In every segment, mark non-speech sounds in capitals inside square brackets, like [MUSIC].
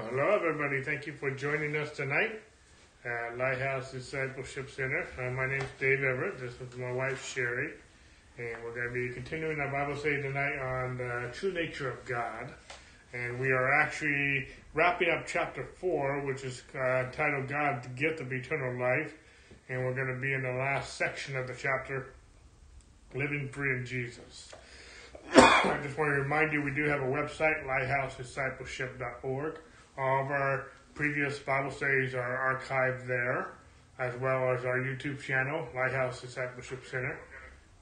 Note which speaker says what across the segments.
Speaker 1: Hello, everybody. Thank you for joining us tonight at Lighthouse Discipleship Center. Uh, my name is Dave Everett. This is my wife, Sherry. And we're going to be continuing our Bible study tonight on the true nature of God. And we are actually wrapping up chapter 4, which is uh, titled God, the Gift of Eternal Life. And we're going to be in the last section of the chapter, Living Free in Jesus. [COUGHS] I just want to remind you we do have a website, lighthousediscipleship.org. All of our previous Bible studies are archived there, as well as our YouTube channel, Lighthouse Discipleship Center.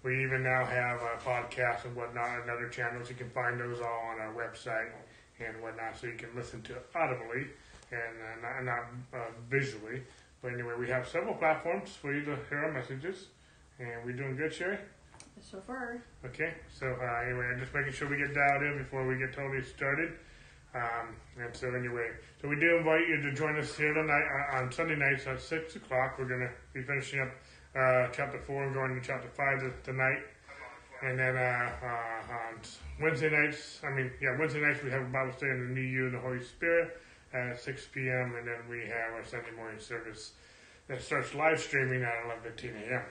Speaker 1: We even now have a podcast and whatnot and other channels. You can find those all on our website and whatnot, so you can listen to it audibly and uh, not, not uh, visually. But anyway, we have several platforms for you to hear our messages, and we're doing good, Sherry.
Speaker 2: So far.
Speaker 1: Okay, so uh, anyway, I'm just making sure we get dialed in before we get totally started. Um, and so anyway, so we do invite you to join us here tonight uh, on Sunday nights at six o'clock. We're going to be finishing up uh, chapter four and going to chapter five tonight. And then uh, uh, on Wednesday nights, I mean, yeah, Wednesday nights we have a Bible study on the New You and the Holy Spirit at 6 p.m. And then we have our Sunday morning service that starts live streaming at 11:15 a.m.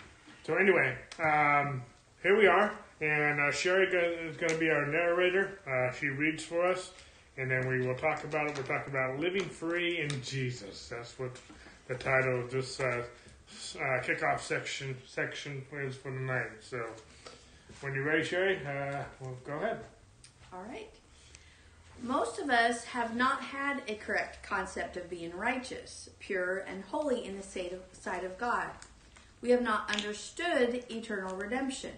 Speaker 1: So anyway, um, here we are, and uh, Sherry is going to be our narrator. Uh, she reads for us, and then we will talk about it. We'll talk about living free in Jesus. That's what the title of this uh, uh kickoff section section is for tonight. So, when you're ready, Sherry, uh, well, go ahead.
Speaker 2: All right. Most of us have not had a correct concept of being righteous, pure, and holy in the sight of God. We have not understood eternal redemption.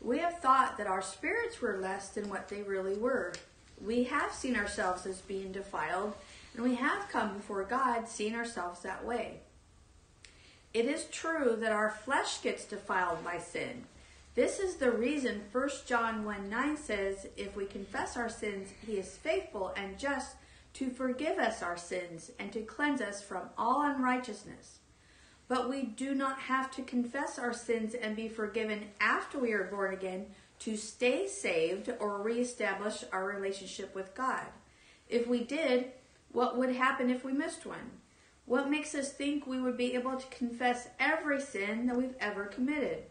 Speaker 2: We have thought that our spirits were less than what they really were. We have seen ourselves as being defiled, and we have come before God seeing ourselves that way. It is true that our flesh gets defiled by sin. This is the reason 1 John 1 9 says, If we confess our sins, he is faithful and just to forgive us our sins and to cleanse us from all unrighteousness. But we do not have to confess our sins and be forgiven after we are born again to stay saved or reestablish our relationship with God. If we did, what would happen if we missed one? What makes us think we would be able to confess every sin that we've ever committed?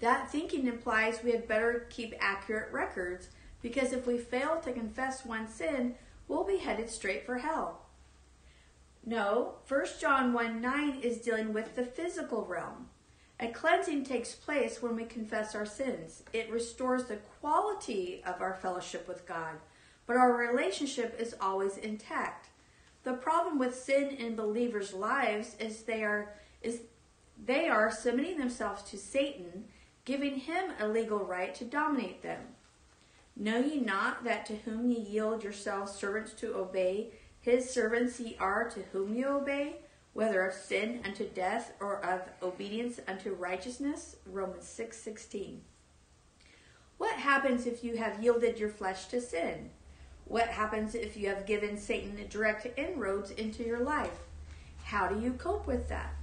Speaker 2: That thinking implies we had better keep accurate records because if we fail to confess one sin, we'll be headed straight for hell. No, 1 John 1 9 is dealing with the physical realm. A cleansing takes place when we confess our sins. It restores the quality of our fellowship with God, but our relationship is always intact. The problem with sin in believers' lives is they are is they are submitting themselves to Satan, giving him a legal right to dominate them. Know ye not that to whom ye yield yourselves servants to obey, his servants ye are to whom ye obey, whether of sin unto death or of obedience unto righteousness. Romans 6 16. What happens if you have yielded your flesh to sin? What happens if you have given Satan direct inroads into your life? How do you cope with that?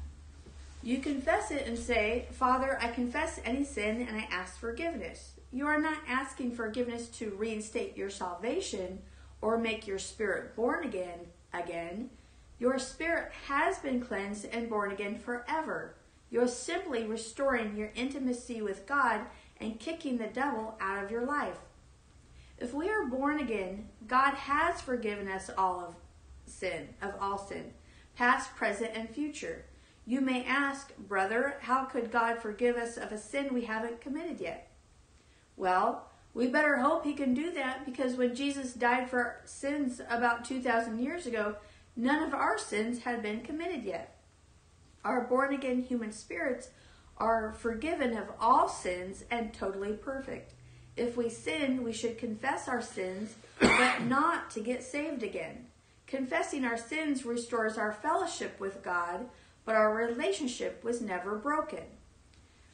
Speaker 2: You confess it and say, Father, I confess any sin and I ask forgiveness. You are not asking forgiveness to reinstate your salvation or make your spirit born again again, your spirit has been cleansed and born again forever. You're simply restoring your intimacy with God and kicking the devil out of your life. If we are born again, God has forgiven us all of sin, of all sin, past, present, and future. You may ask, brother, how could God forgive us of a sin we haven't committed yet? Well, we better hope he can do that because when Jesus died for sins about 2,000 years ago, none of our sins had been committed yet. Our born again human spirits are forgiven of all sins and totally perfect. If we sin, we should confess our sins, but [COUGHS] not to get saved again. Confessing our sins restores our fellowship with God, but our relationship was never broken.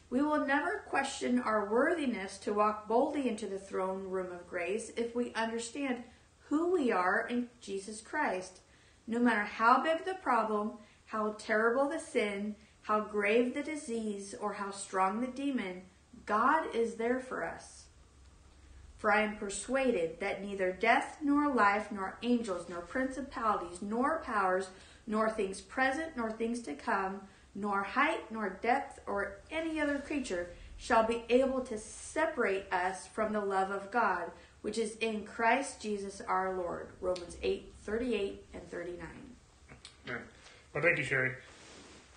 Speaker 2: We will never question our worthiness to walk boldly into the throne room of grace if we understand who we are in Jesus Christ. No matter how big the problem, how terrible the sin, how grave the disease, or how strong the demon, God is there for us. For I am persuaded that neither death, nor life, nor angels, nor principalities, nor powers, nor things present, nor things to come, nor height, nor depth, or any other creature shall be able to separate us from the love of God, which is in Christ Jesus our Lord. Romans 8 38 and 39.
Speaker 1: Well, thank you, Sherry.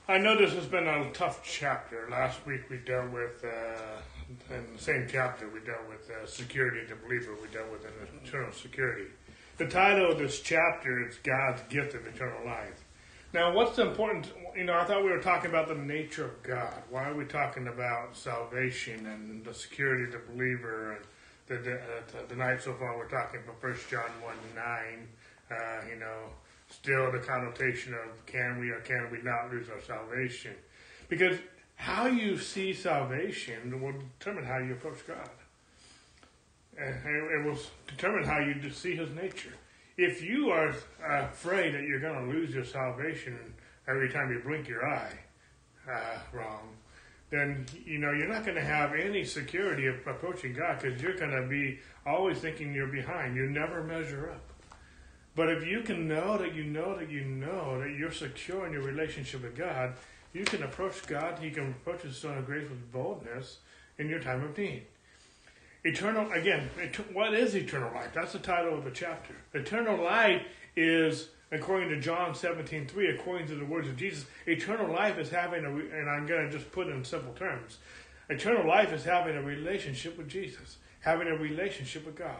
Speaker 1: I know this has been a tough chapter. Last week we dealt with, uh, in the same chapter, we dealt with uh, security of the believer. We dealt with eternal security. The title of this chapter is God's gift of eternal life. Now, what's the important? You know, I thought we were talking about the nature of God. Why are we talking about salvation and the security of the believer? And the, the, uh, so far, we're talking about First John one nine. Uh, you know, still the connotation of can we or can we not lose our salvation? Because how you see salvation will determine how you approach God. And it will determine how you see His nature. If you are afraid that you're going to lose your salvation every time you blink your eye uh, wrong, then you know you're not going to have any security of approaching God because you're going to be always thinking you're behind. You never measure up. But if you can know that you know that you know that you're secure in your relationship with God, you can approach God. He can approach His Son of grace with boldness in your time of need. Eternal, again, what is eternal life? That's the title of the chapter. Eternal life is, according to John 17, 3, according to the words of Jesus, eternal life is having a, and I'm going to just put it in simple terms. Eternal life is having a relationship with Jesus, having a relationship with God.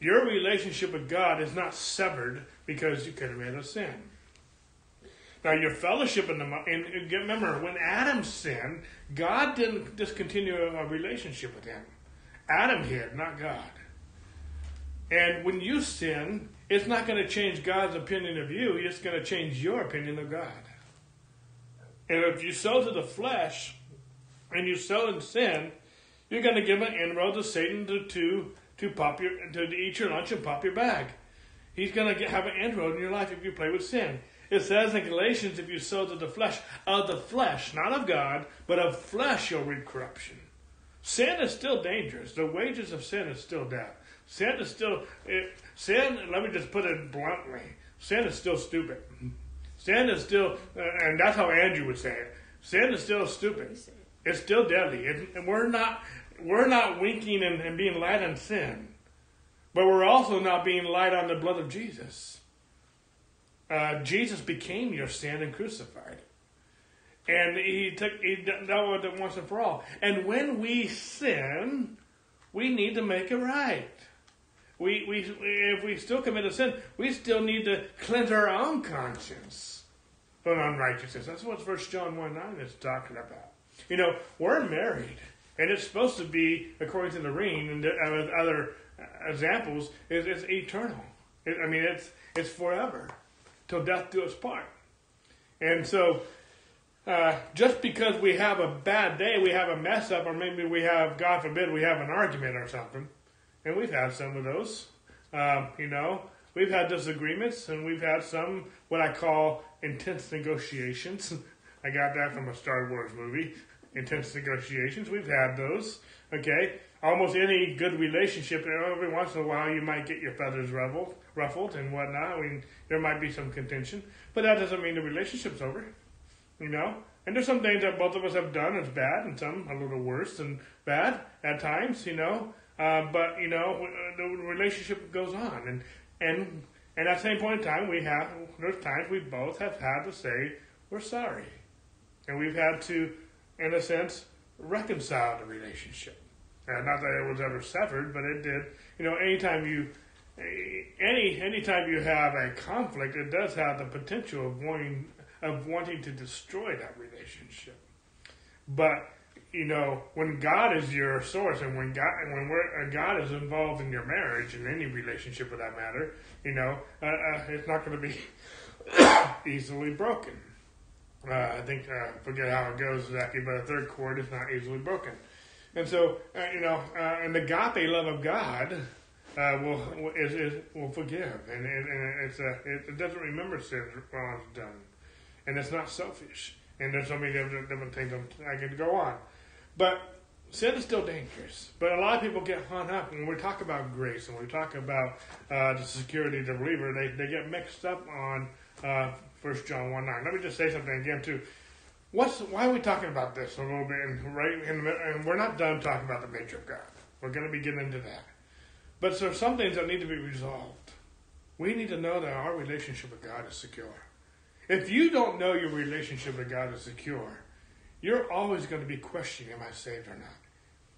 Speaker 1: Your relationship with God is not severed because you committed a sin. Now, your fellowship in the and remember when Adam sinned, God didn't discontinue a relationship with him. Adam hid, not God. And when you sin, it's not going to change God's opinion of you, it's going to change your opinion of God. And if you sow to the flesh and you sow in sin, you're going to give an inroad to Satan to, to, to, pop your, to eat your lunch and pop your bag. He's going to have an inroad in your life if you play with sin. It says in Galatians, if you sow to the flesh, of the flesh, not of God, but of flesh you'll reap corruption. Sin is still dangerous. The wages of sin is still death. Sin is still it, sin. Let me just put it bluntly: sin is still stupid. Sin is still, uh, and that's how Andrew would say it. Sin is still stupid. It's still deadly, and we're not we're not winking and, and being light on sin, but we're also not being light on the blood of Jesus. Uh, Jesus became your sin and crucified. And he took he dealt with it once and for all. And when we sin, we need to make it right. We, we, if we still commit a sin, we still need to cleanse our own conscience from unrighteousness. That's what First John 1 9 is talking about. You know, we're married, and it's supposed to be, according to the ring and other examples, it's, it's eternal. It, I mean, it's, it's forever, till death do us part. And so uh, just because we have a bad day, we have a mess up, or maybe we have, God forbid, we have an argument or something, and we've had some of those. Um, you know, we've had disagreements, and we've had some what I call intense negotiations. [LAUGHS] I got that from a Star Wars movie. Intense negotiations. We've had those. Okay, almost any good relationship, every once in a while, you might get your feathers ruffled, ruffled and whatnot. I mean, there might be some contention, but that doesn't mean the relationship's over. You know? And there's some things that both of us have done as bad, and some a little worse than bad at times, you know. Uh, but you know, the relationship goes on, and and and at the same point in time, we have there's times we both have had to say we're sorry, and we've had to, in a sense, reconcile the relationship. Uh, not that it was ever severed, but it did. You know, anytime you any anytime you have a conflict, it does have the potential of wanting of wanting to destroy that relationship. But you know, when God is your source, and when God, and when uh, God is involved in your marriage, and any relationship for that matter, you know, uh, uh, it's not going to be [COUGHS] easily broken. Uh, I think I uh, forget how it goes exactly, but a third cord is not easily broken. And so, uh, you know, and the agape love of God will is, is, will forgive, and, and, and it's a, it doesn't remember sins while it's done and it's not selfish. And there's so many different, different things I could go on. But sin is still dangerous, but a lot of people get hung up when we talk about grace and we talk about uh, the security of the believer. They, they get mixed up on uh, First John one nine. Let me just say something again too. What's why are we talking about this a little bit? And right, in the, and we're not done talking about the nature of God. We're going to be getting into that. But there's some things that need to be resolved. We need to know that our relationship with God is secure. If you don't know your relationship with God is secure, you're always going to be questioning, am I saved or not?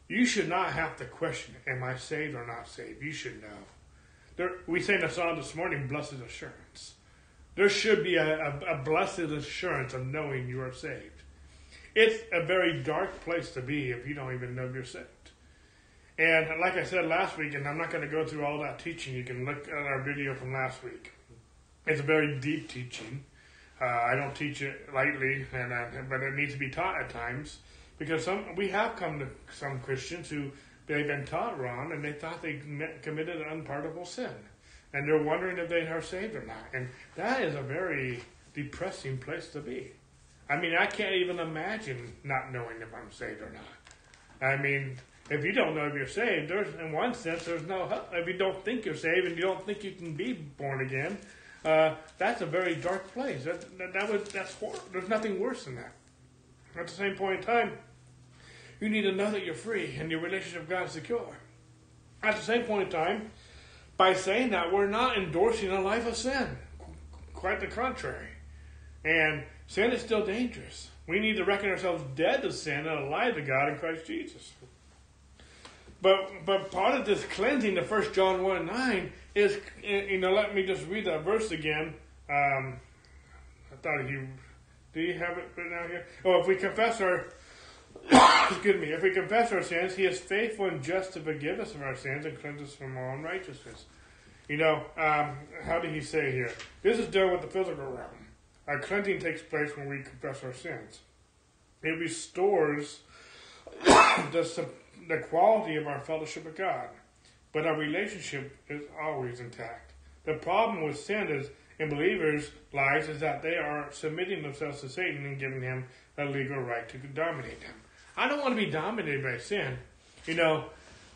Speaker 1: You should not have to question, am I saved or not saved? You should know. There, we sang a song this morning, Blessed Assurance. There should be a, a, a blessed assurance of knowing you are saved. It's a very dark place to be if you don't even know you're saved. And like I said last week, and I'm not going to go through all that teaching, you can look at our video from last week. It's a very deep teaching. Uh, I don't teach it lightly, and uh, but it needs to be taught at times because some we have come to some Christians who they've been taught wrong and they thought they committed an unpardonable sin, and they're wondering if they are saved or not. And that is a very depressing place to be. I mean, I can't even imagine not knowing if I'm saved or not. I mean, if you don't know if you're saved, there's in one sense there's no help. If you don't think you're saved and you don't think you can be born again, uh, that's a very dark place. That, that, that that's hor- there's nothing worse than that. At the same point in time, you need to know that you're free and your relationship with God is secure. At the same point in time, by saying that, we're not endorsing a life of sin. Quite the contrary. And sin is still dangerous. We need to reckon ourselves dead to sin and alive to God in Christ Jesus. But but part of this cleansing, the first John one nine, is you know. Let me just read that verse again. Um, I thought you do you have it written down here? Oh, if we confess our [COUGHS] excuse me, if we confess our sins, He is faithful and just to forgive us of our sins and cleanse us from all unrighteousness. You know, um, how did He say here? This is done with the physical realm. Our cleansing takes place when we confess our sins. It restores [COUGHS] the the quality of our fellowship with God, but our relationship is always intact. The problem with sin is in believers' lives is that they are submitting themselves to Satan and giving him a legal right to dominate them. I don't want to be dominated by sin. You know,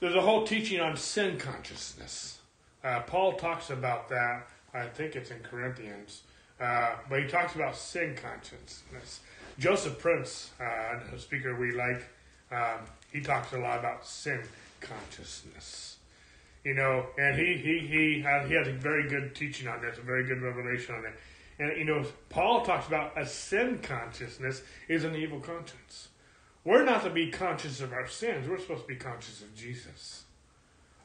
Speaker 1: there's a whole teaching on sin consciousness. Uh, Paul talks about that. I think it's in Corinthians. Uh, but he talks about sin consciousness. Joseph Prince, uh, a speaker we like, um, he talks a lot about sin consciousness. You know, and he he he has, he has a very good teaching on this, a very good revelation on it. And you know, Paul talks about a sin consciousness is an evil conscience. We're not to be conscious of our sins. We're supposed to be conscious of Jesus.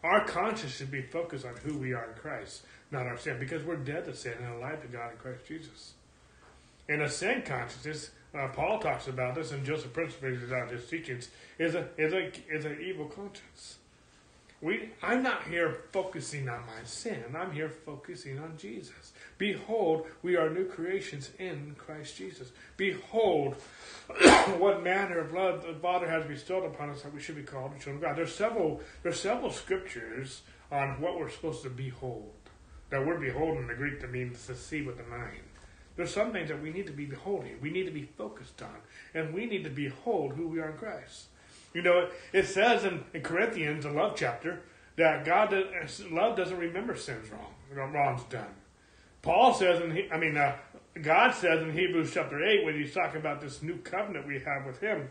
Speaker 1: Our conscience should be focused on who we are in Christ, not our sin, because we're dead to sin and alive to God in Christ Jesus. And a sin consciousness uh, Paul talks about this, and Joseph Prince brings out his teachings, is a is a is an evil conscience. We, I'm not here focusing on my sin. I'm here focusing on Jesus. Behold, we are new creations in Christ Jesus. Behold, [COUGHS] what manner of love the Father has bestowed upon us that we should be called the children of God. There's several there's several scriptures on what we're supposed to behold. That behold in the Greek that means to see with the mind. There's some things that we need to be beholding. We need to be focused on. And we need to behold who we are in Christ. You know, it says in, in Corinthians, the love chapter, that God does, love doesn't remember sins wrong, wrongs done. Paul says, in, I mean, uh, God says in Hebrews chapter 8, when he's talking about this new covenant we have with him,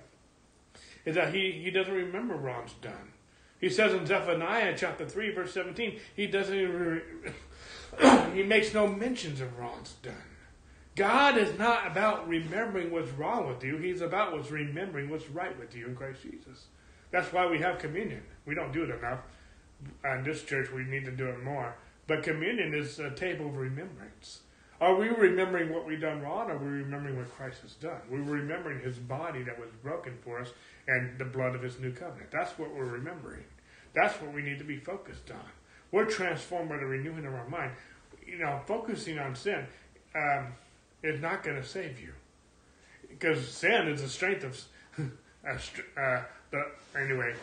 Speaker 1: is that he, he doesn't remember wrongs done. He says in Zephaniah chapter 3, verse 17, he doesn't even, [COUGHS] he makes no mentions of wrongs done. God is not about remembering what's wrong with you. He's about what's remembering what's right with you in Christ Jesus. That's why we have communion. We don't do it enough. In this church, we need to do it more. But communion is a table of remembrance. Are we remembering what we've done wrong, or are we remembering what Christ has done? We're remembering his body that was broken for us and the blood of his new covenant. That's what we're remembering. That's what we need to be focused on. We're transformed by the renewing of our mind. You know, focusing on sin. Um, is not going to save you. Because sin is the strength of. [LAUGHS] uh, but anyway,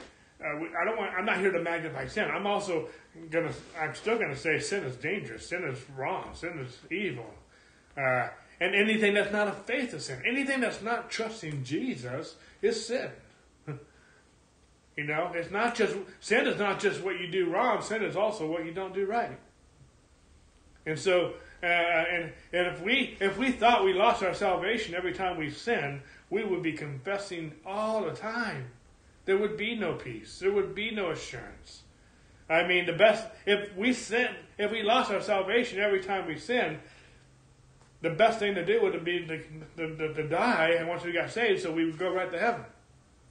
Speaker 1: uh, I don't want. I'm not here to magnify sin. I'm also gonna. I'm still gonna say sin is dangerous. Sin is wrong. Sin is evil. Uh, and anything that's not a faith is sin. Anything that's not trusting Jesus is sin. [LAUGHS] You know, it's not just sin is not just what you do wrong. Sin is also what you don't do right. And so, uh, and and if we if we thought we lost our salvation every time we sin, we would be confessing all the time. There would be no peace. There would be no assurance. I mean, the best if we sin, if we lost our salvation every time we sin, the best thing to do would be to, to, to, to die, and once we got saved, so we would go right to heaven.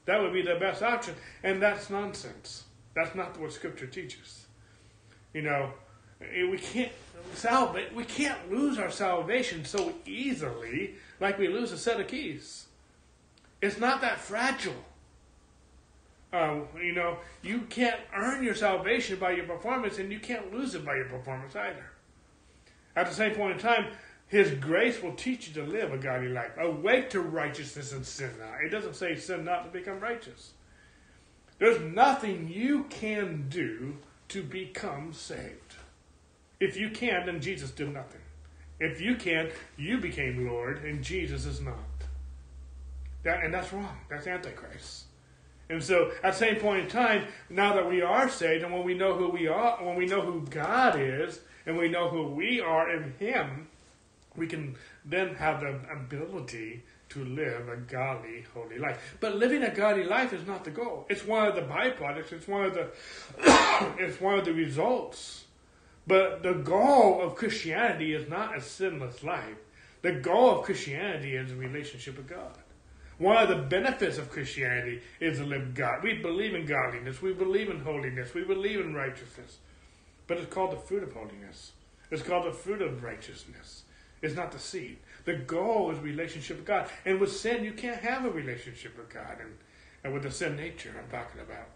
Speaker 1: That would be the best option, and that's nonsense. That's not what Scripture teaches. You know, we can't salvate. We can't lose our salvation so easily, like we lose a set of keys. It's not that fragile. Uh, you know, you can't earn your salvation by your performance, and you can't lose it by your performance either. At the same point in time, His grace will teach you to live a godly life. Awake to righteousness and sin not. It doesn't say sin not to become righteous. There's nothing you can do to become saved. If you can, then Jesus did nothing. If you can't, you became Lord, and Jesus is not. That, and that's wrong. That's Antichrist. And so, at the same point in time, now that we are saved, and when we know who we are, when we know who God is, and we know who we are in Him, we can then have the ability to live a godly, holy life. But living a godly life is not the goal. It's one of the byproducts. It's one of the. [COUGHS] it's one of the results. But the goal of Christianity is not a sinless life. The goal of Christianity is a relationship with God. One of the benefits of Christianity is to live God. We believe in godliness. We believe in holiness. We believe in righteousness. But it's called the fruit of holiness. It's called the fruit of righteousness. It's not the seed. The goal is relationship with God. And with sin, you can't have a relationship with God. And, and with the sin nature I'm talking about.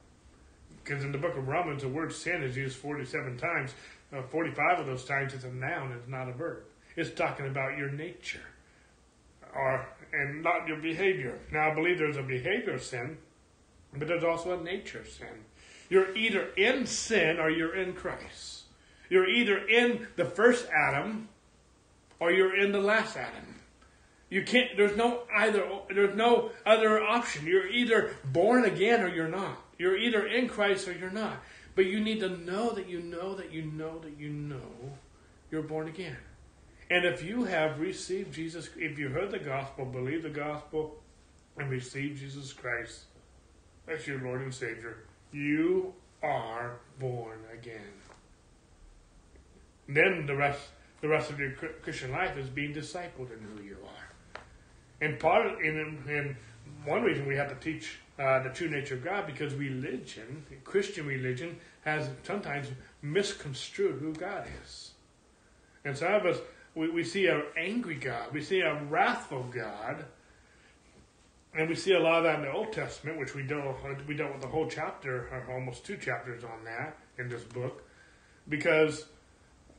Speaker 1: Because in the book of Romans, the word sin is used 47 times. Uh, 45 of those times it's a noun, it's not a verb. It's talking about your nature or and not your behavior. Now, I believe there's a behavior sin, but there's also a nature sin. You're either in sin or you're in Christ. You're either in the first Adam or you're in the last Adam. You can't. There's no either. There's no other option. You're either born again or you're not. You're either in Christ or you're not. But you need to know that you know that you know that you know you're born again. And if you have received Jesus, if you heard the gospel, believe the gospel, and receive Jesus Christ as your Lord and Savior, you are born again. Then the rest, the rest of your Christian life is being discipled in who you are. And part of, in, in one reason we have to teach uh, the true nature of God because religion, Christian religion, has sometimes misconstrued who God is. And some of us, we, we see an angry God, we see a wrathful God, and we see a lot of that in the Old Testament, which we dealt we dealt with the whole chapter, or almost two chapters on that in this book, because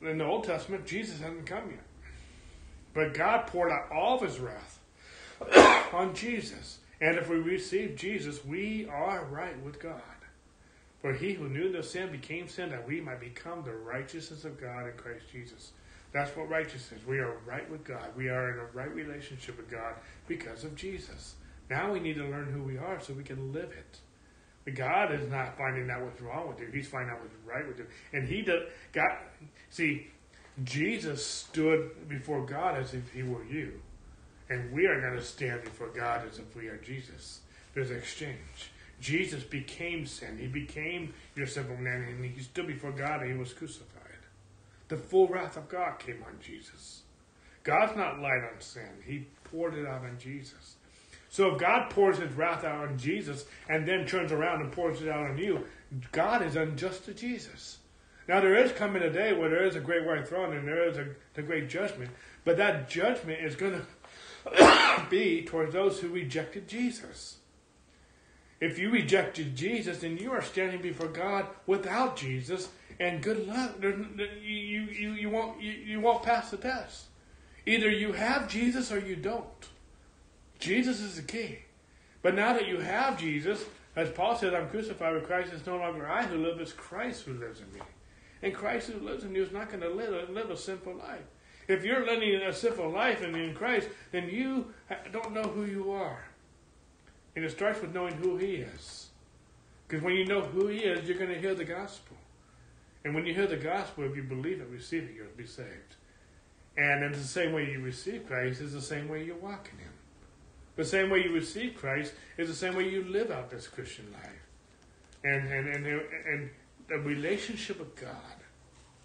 Speaker 1: in the Old Testament Jesus hasn't come yet, but God poured out all of His wrath [COUGHS] on Jesus, and if we receive Jesus, we are right with God. For He who knew no sin became sin, that we might become the righteousness of God in Christ Jesus. That's what righteousness is. We are right with God. We are in a right relationship with God because of Jesus. Now we need to learn who we are so we can live it. God is not finding out what's wrong with you. He's finding out what's right with you. And he does God see, Jesus stood before God as if he were you. And we are going to stand before God as if we are Jesus. There's an exchange. Jesus became sin. He became your sinful man, and he stood before God and he was crucified. The full wrath of God came on Jesus. God's not light on sin. He poured it out on Jesus. So if God pours his wrath out on Jesus and then turns around and pours it out on you, God is unjust to Jesus. Now there is coming a day where there is a great white throne and there is a, a great judgment, but that judgment is going to [COUGHS] be towards those who rejected Jesus. If you rejected Jesus, then you are standing before God without Jesus and good luck. You, you, you, won't, you, you won't pass the test. Either you have Jesus or you don't. Jesus is the key. But now that you have Jesus, as Paul says, I'm crucified with Christ. It's no longer I who live, it's Christ who lives in me. And Christ who lives in you is not going to live, live a sinful life. If you're living a sinful life and in Christ, then you don't know who you are. And it starts with knowing who He is. Because when you know who He is, you're going to hear the gospel. And when you hear the gospel, if you believe it, receive it, you'll be saved. And it's the same way you receive Christ is the same way you walk in Him. The same way you receive Christ is the same way you live out this Christian life. And and and and the relationship with God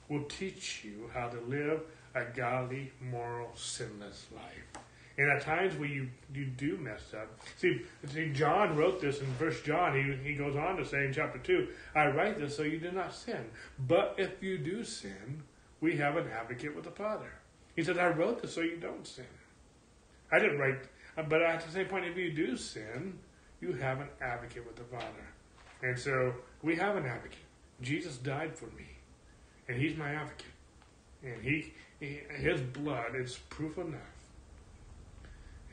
Speaker 1: will teach you how to live a godly, moral, sinless life. And at times where you, you do mess up. See, see, John wrote this in First John. He, he goes on to say in chapter 2, I write this so you do not sin. But if you do sin, we have an advocate with the Father. He said, I wrote this so you don't sin. I didn't write, but at the same point, if you do sin, you have an advocate with the Father. And so we have an advocate. Jesus died for me, and he's my advocate. And he his blood is proof enough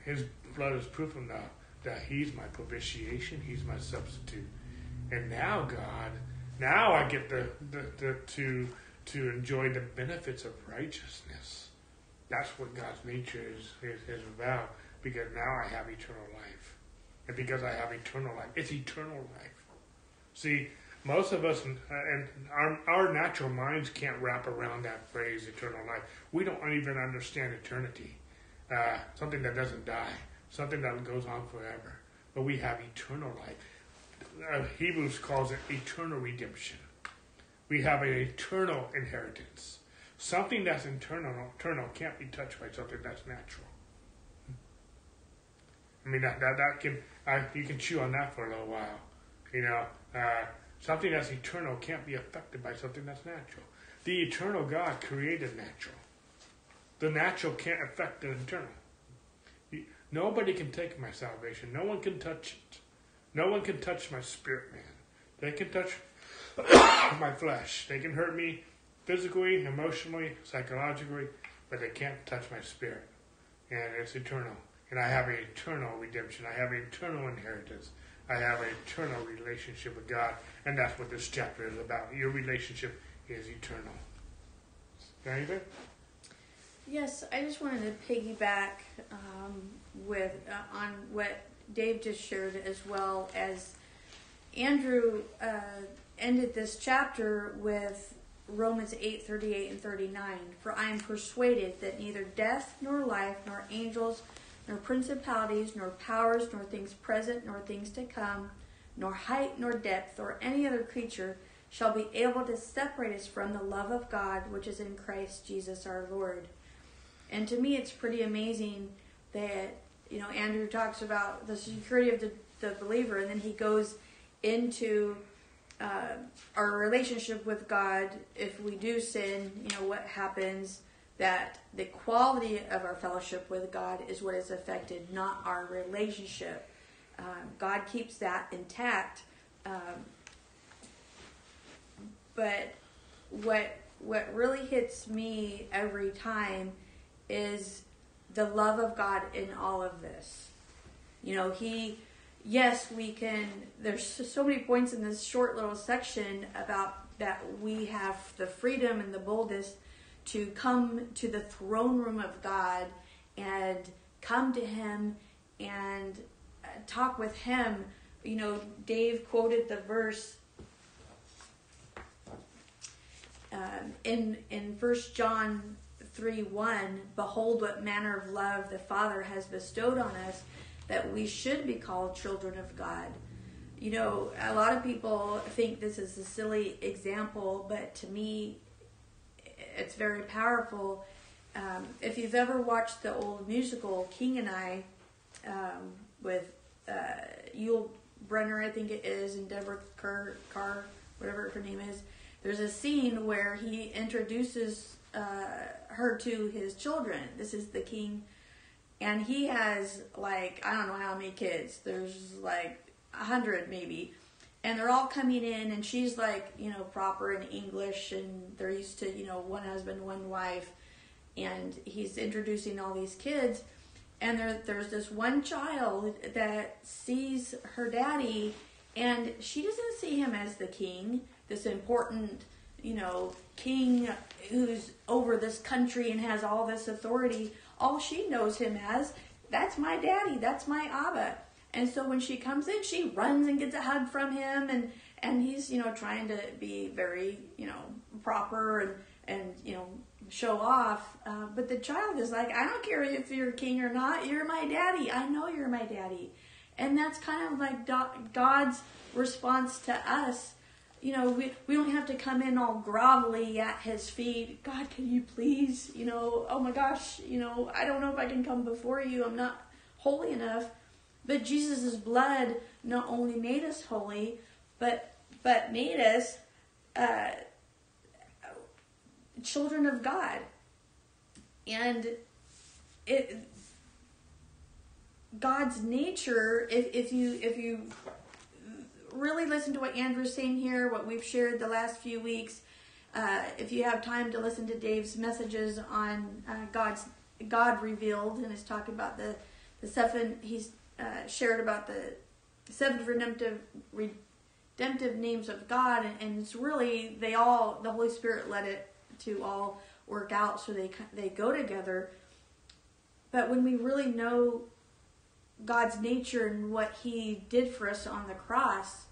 Speaker 1: his blood is proof enough that He's my propitiation, He's my substitute. And now, God, now I get the, the, the, to to enjoy the benefits of righteousness. That's what God's nature is, is, is about. Because now I have eternal life. And because I have eternal life, it's eternal life. See, most of us and our, our natural minds can't wrap around that phrase eternal life. We don't even understand eternity uh, something that doesn't die, something that goes on forever. But we have eternal life. Uh, Hebrews calls it eternal redemption. We have an eternal inheritance. Something that's internal, eternal can't be touched by something that's natural. I mean, that, that, that can, uh, you can chew on that for a little while. You know, uh, something that's eternal can't be affected by something that's natural. The eternal God created natural. The natural can't affect the eternal. Nobody can take my salvation. No one can touch it. No one can touch my spirit, man. They can touch [COUGHS] my flesh. They can hurt me physically, emotionally, psychologically, but they can't touch my spirit. And it's eternal. And I have an eternal redemption. I have an eternal inheritance. I have an eternal relationship with God. And that's what this chapter is about. Your relationship is eternal. Anything?
Speaker 2: Yes, I just wanted to piggyback um, with uh, on what Dave just shared, as well as Andrew uh, ended this chapter with Romans eight thirty eight and thirty nine. For I am persuaded that neither death nor life, nor angels, nor principalities, nor powers, nor things present, nor things to come, nor height, nor depth, or any other creature shall be able to separate us from the love of God which is in Christ Jesus our Lord. And to me, it's pretty amazing that, you know, Andrew talks about the security of the, the believer, and then he goes into uh, our relationship with God. If we do sin, you know, what happens? That the quality of our fellowship with God is what is affected, not our relationship. Um, God keeps that intact. Um, but what what really hits me every time is the love of God in all of this. You know, He, yes, we can, there's so many points in this short little section about that we have the freedom and the boldness to come to the throne room of God and come to Him and uh, talk with Him. You know, Dave quoted the verse um, in in First John 3 1 Behold, what manner of love the Father has bestowed on us that we should be called children of God. You know, a lot of people think this is a silly example, but to me, it's very powerful. Um, if you've ever watched the old musical King and I um, with uh, Yul Brynner, I think it is, and Deborah Kerr, Carr, whatever her name is, there's a scene where he introduces uh, her to his children. This is the king, and he has like I don't know how many kids. There's like a hundred maybe, and they're all coming in, and she's like you know proper in English, and they're used to you know one husband, one wife, and he's introducing all these kids. And there, there's this one child that sees her daddy, and she doesn't see him as the king, this important, you know, king who's over this country and has all this authority, all she knows him as, that's my daddy, that's my Abba. And so when she comes in, she runs and gets a hug from him, and and he's you know trying to be very you know proper and and you know show off. Uh, but the child is like, I don't care if you're king or not. You're my daddy. I know you're my daddy. And that's kind of like God's response to us. You know, we, we don't have to come in all grovelly at his feet. God, can you please, you know, oh my gosh, you know, I don't know if I can come before you. I'm not holy enough. But Jesus' blood not only made us holy, but but made us uh, children of God. And it God's nature, if, if you if you really listen to what Andrew's saying here, what we've shared the last few weeks, uh, if you have time to listen to Dave's messages on uh, God's God revealed, and is talking about the the seven he's uh, shared about the seven redemptive redemptive names of God, and, and it's really they all the Holy Spirit led it to all work out, so they they go together. But when we really know God's nature and what He did for us on the cross,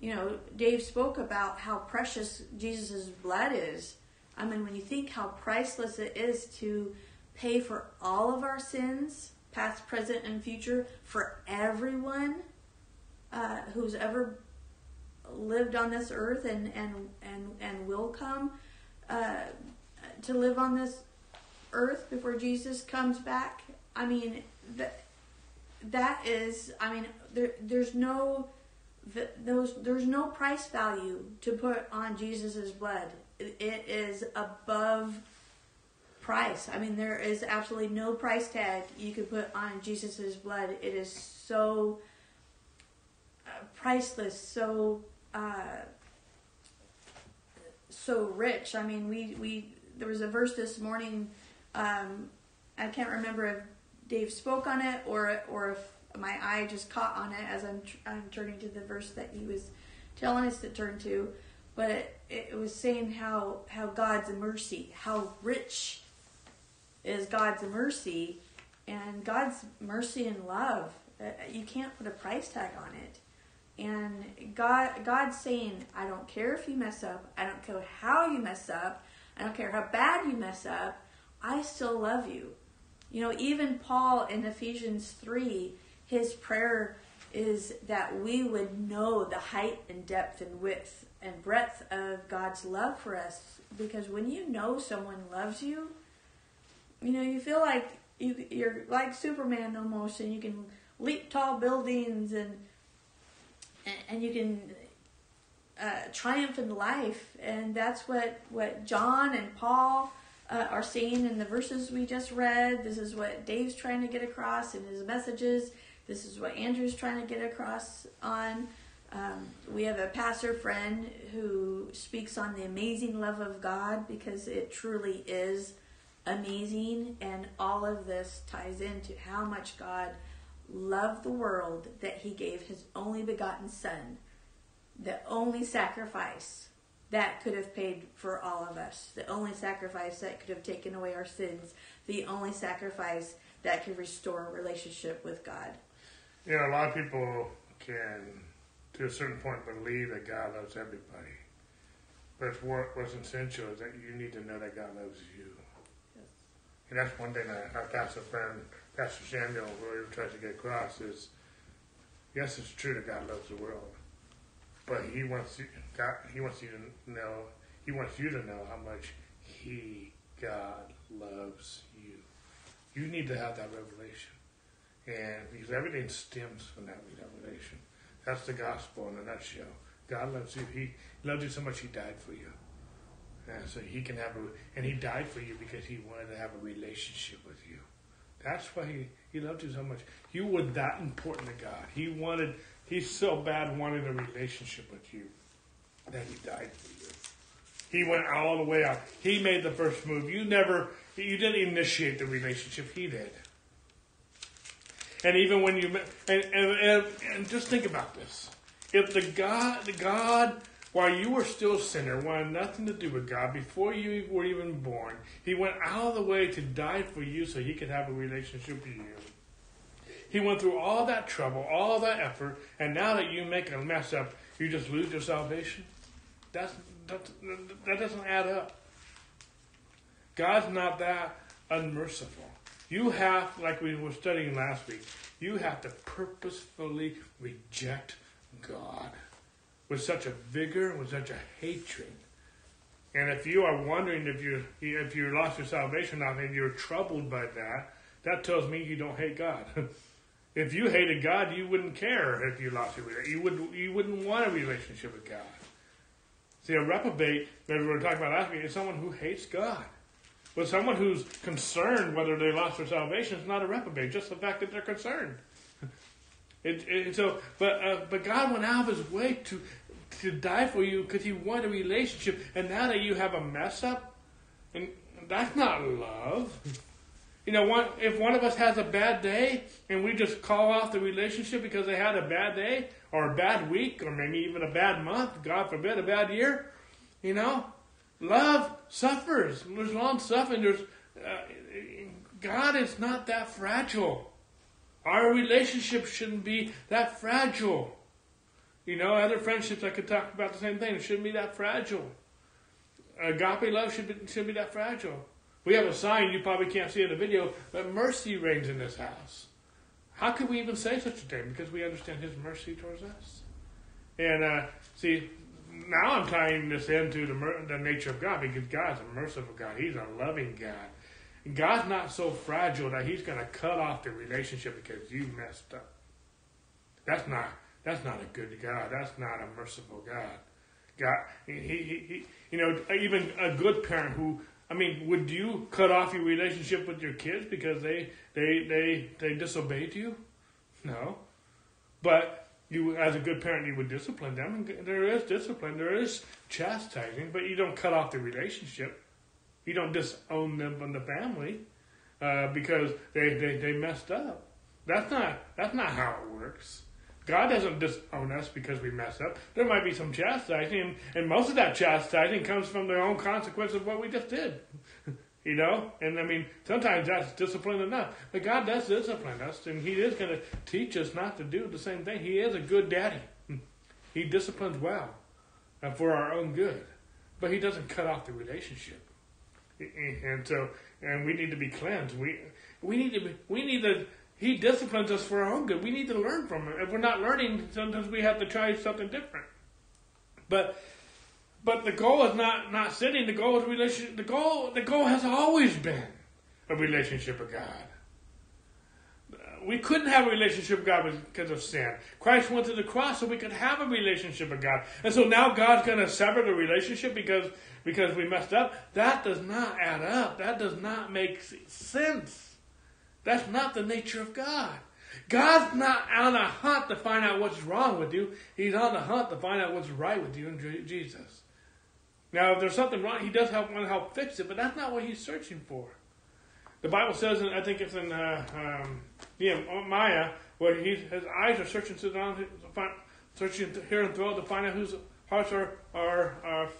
Speaker 2: you know, Dave spoke about how precious Jesus' blood is. I mean, when you think how priceless it is to pay for all of our sins, past, present, and future, for everyone uh, who's ever lived on this earth and and and and will come uh, to live on this earth before Jesus comes back. I mean, that that is, I mean, there there's no those there's no price value to put on Jesus's blood. It, it is above price. I mean, there is absolutely no price tag you can put on Jesus's blood. It is so uh, priceless, so uh, so rich. I mean, we we there was a verse this morning. Um, I can't remember if Dave spoke on it or or if my eye just caught on it as I'm I'm turning to the verse that he was telling us to turn to. But it, it was saying how how God's mercy, how rich is God's mercy, and God's mercy and love. Uh, you can't put a price tag on it. And God, God's saying, I don't care if you mess up. I don't care how you mess up. I don't care how bad you mess up. I still love you. You know, even Paul in Ephesians 3, his prayer is that we would know the height and depth and width and breadth of God's love for us. Because when you know someone loves you, you know, you feel like you, you're like Superman almost, and you can leap tall buildings and and you can uh, triumph in life, and that's what what John and Paul uh, are seeing in the verses we just read. This is what Dave's trying to get across in his messages. This is what Andrew's trying to get across on. Um, we have a pastor friend who speaks on the amazing love of God because it truly is amazing, and all of this ties into how much God loved the world that he gave his only begotten son, the only sacrifice that could have paid for all of us, the only sacrifice that could have taken away our sins, the only sacrifice that could restore a relationship with God.
Speaker 1: You know, a lot of people can, to a certain point, believe that God loves everybody. But what was essential is that you need to know that God loves you. And that's one thing that our pastor friend Pastor Samuel really tries to get across is, yes, it's true that God loves the world, but He wants you, God, He wants you to know, He wants you to know how much He, God, loves you. You need to have that revelation, and because everything stems from that revelation. That's the gospel in a nutshell. God loves you. He loves you so much He died for you. So he can have a, and he died for you because he wanted to have a relationship with you. That's why he, he loved you so much. You were that important to God. He wanted, he so bad wanted a relationship with you that he died for you. He went all the way out. He made the first move. You never, you didn't initiate the relationship. He did. And even when you, and, and, and, and just think about this. If the God, the God while you were still a sinner, wanted nothing to do with God, before you were even born, He went out of the way to die for you so He could have a relationship with you. He went through all that trouble, all that effort, and now that you make a mess up, you just lose your salvation? That's, that, that doesn't add up. God's not that unmerciful. You have, like we were studying last week, you have to purposefully reject God with such a vigor, with such a hatred. And if you are wondering if you if you lost your salvation or and you're troubled by that, that tells me you don't hate God. [LAUGHS] if you hated God, you wouldn't care if you lost your relationship. You would you wouldn't want a relationship with God. See, a reprobate that we were talking about last week is someone who hates God. But someone who's concerned whether they lost their salvation is not a reprobate, just the fact that they're concerned. [LAUGHS] It, it, so, but uh, but God went out of His way to to die for you because He wanted a relationship, and now that you have a mess up, and that's not love. You know, one, if one of us has a bad day and we just call off the relationship because they had a bad day or a bad week or maybe even a bad month, God forbid, a bad year, you know, love suffers. There's long suffering. There's uh, God is not that fragile. Our relationship shouldn't be that fragile. You know, other friendships I could talk about the same thing. It shouldn't be that fragile. Agape love should be, should be that fragile. We have a sign you probably can't see in the video, but mercy reigns in this house. How could we even say such a thing? Because we understand His mercy towards us. And uh, see, now I'm tying this into the, the nature of God because God's a merciful God. He's a loving God. And God's not so fragile that He's going to cut off the relationship because you messed up. That's not that's not a good God. That's not a merciful God. God, he, he, he, you know, even a good parent who, I mean, would you cut off your relationship with your kids because they they they they disobeyed you? No, but you, as a good parent, you would discipline them. And there is discipline, there is chastising, but you don't cut off the relationship. You don't disown them from the family uh, because they, they, they messed up. That's not that's not how it works. God doesn't disown us because we mess up. There might be some chastising, and most of that chastising comes from their own consequence of what we just did. [LAUGHS] you know? And I mean, sometimes that's discipline enough. But God does discipline us, and He is going to teach us not to do the same thing. He is a good daddy. [LAUGHS] He disciplines well and for our own good. But He doesn't cut off the relationship. And so, and we need to be cleansed. We, we need to be, we need to he disciplines us for our own good. We need to learn from him. If we're not learning, sometimes we have to try something different. But but the goal is not not sinning. The goal is relationship. The goal the goal has always been a relationship with God. We couldn't have a relationship with God because of sin. Christ went to the cross so we could have a relationship with God. And so now God's going to sever the relationship because because we messed up. That does not add up. That does not make sense. That's not the nature of God. God's not on a hunt to find out what's wrong with you. He's on the hunt to find out what's right with you in Jesus. Now, if there's something wrong, He does help want to help fix it, but that's not what He's searching for. The Bible says, and I think it's in uh, um, Nehemiah, where he, his eyes are searching to down, searching here and throughout to find out whose hearts are, are, are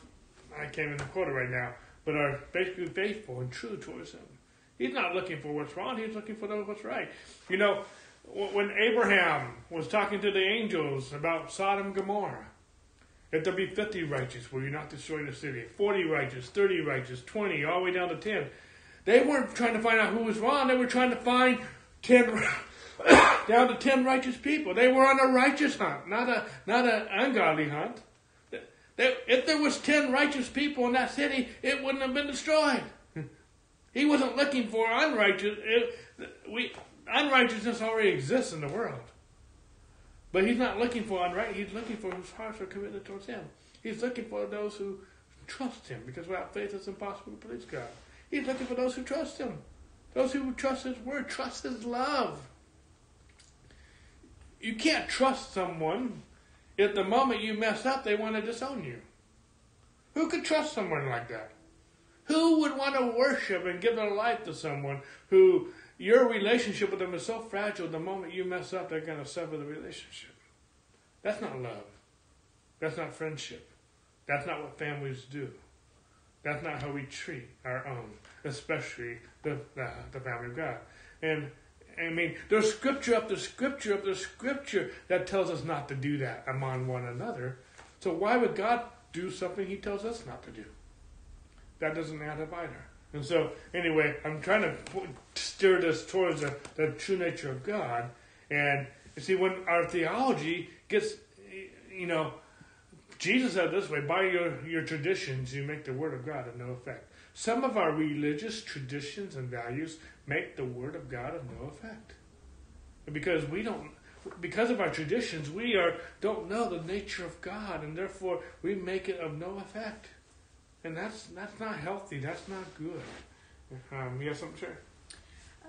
Speaker 1: I can't even quote it right now, but are basically faithful and true towards Him. He's not looking for what's wrong. He's looking for what's right. You know, when Abraham was talking to the angels about Sodom and Gomorrah, if there be 50 righteous, will you not destroy the city? 40 righteous, 30 righteous, 20, all the way down to 10. They weren't trying to find out who was wrong. They were trying to find 10, [COUGHS] down to 10 righteous people. They were on a righteous hunt, not a not an ungodly hunt. if there was 10 righteous people in that city, it wouldn't have been destroyed. He wasn't looking for unrighteous. It, we, unrighteousness already exists in the world. But he's not looking for unright. He's looking for whose hearts are committed towards him. He's looking for those who trust him, because without faith it's impossible to please God. He's looking for those who trust him. Those who trust his word, trust his love. You can't trust someone if the moment you mess up they want to disown you. Who could trust someone like that? Who would want to worship and give their life to someone who your relationship with them is so fragile the moment you mess up, they're going to sever the relationship? That's not love. That's not friendship. That's not what families do. That's not how we treat our own, especially the, the, the family of God. And I mean, there's scripture up the scripture up the scripture that tells us not to do that among one another. So why would God do something He tells us not to do? That doesn't add up either. And so, anyway, I'm trying to steer this towards the, the true nature of God. And you see, when our theology gets, you know, Jesus said this way by your, your traditions, you make the Word of God of no effect. Some of our religious traditions and values make the Word of God of no effect. Because we don't, because of our traditions, we are don't know the nature of God, and therefore we make it of no effect. And that's that's not healthy. That's not good. Um, you have something to share?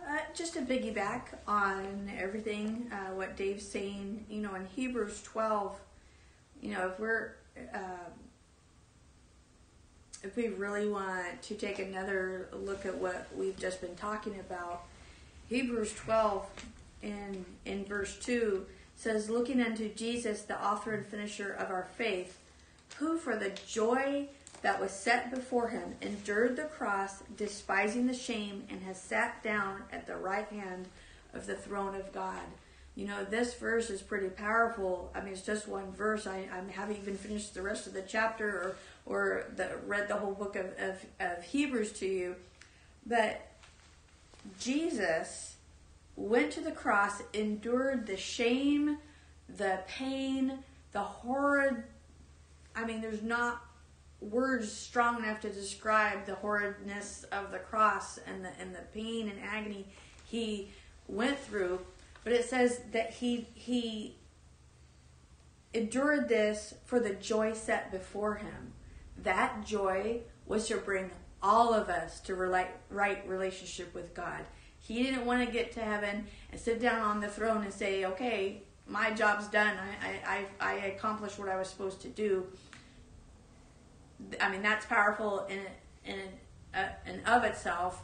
Speaker 2: Uh, just to piggyback on everything uh, what Dave's saying, you know, in Hebrews 12, you know, if we're uh, if we really want to take another look at what we've just been talking about, Hebrews 12 in in verse 2 says, "Looking unto Jesus, the author and finisher of our faith, who for the joy that was set before him endured the cross, despising the shame, and has sat down at the right hand of the throne of God. You know, this verse is pretty powerful. I mean, it's just one verse. I, I haven't even finished the rest of the chapter or, or the, read the whole book of, of, of Hebrews to you. But Jesus went to the cross, endured the shame, the pain, the horrid. I mean, there's not words strong enough to describe the horridness of the cross and the and the pain and agony he went through. But it says that he he endured this for the joy set before him. That joy was to bring all of us to relate, right relationship with God. He didn't want to get to heaven and sit down on the throne and say, "Okay, my job's done. I I I, I accomplished what I was supposed to do." I mean, that's powerful in in uh, in of itself,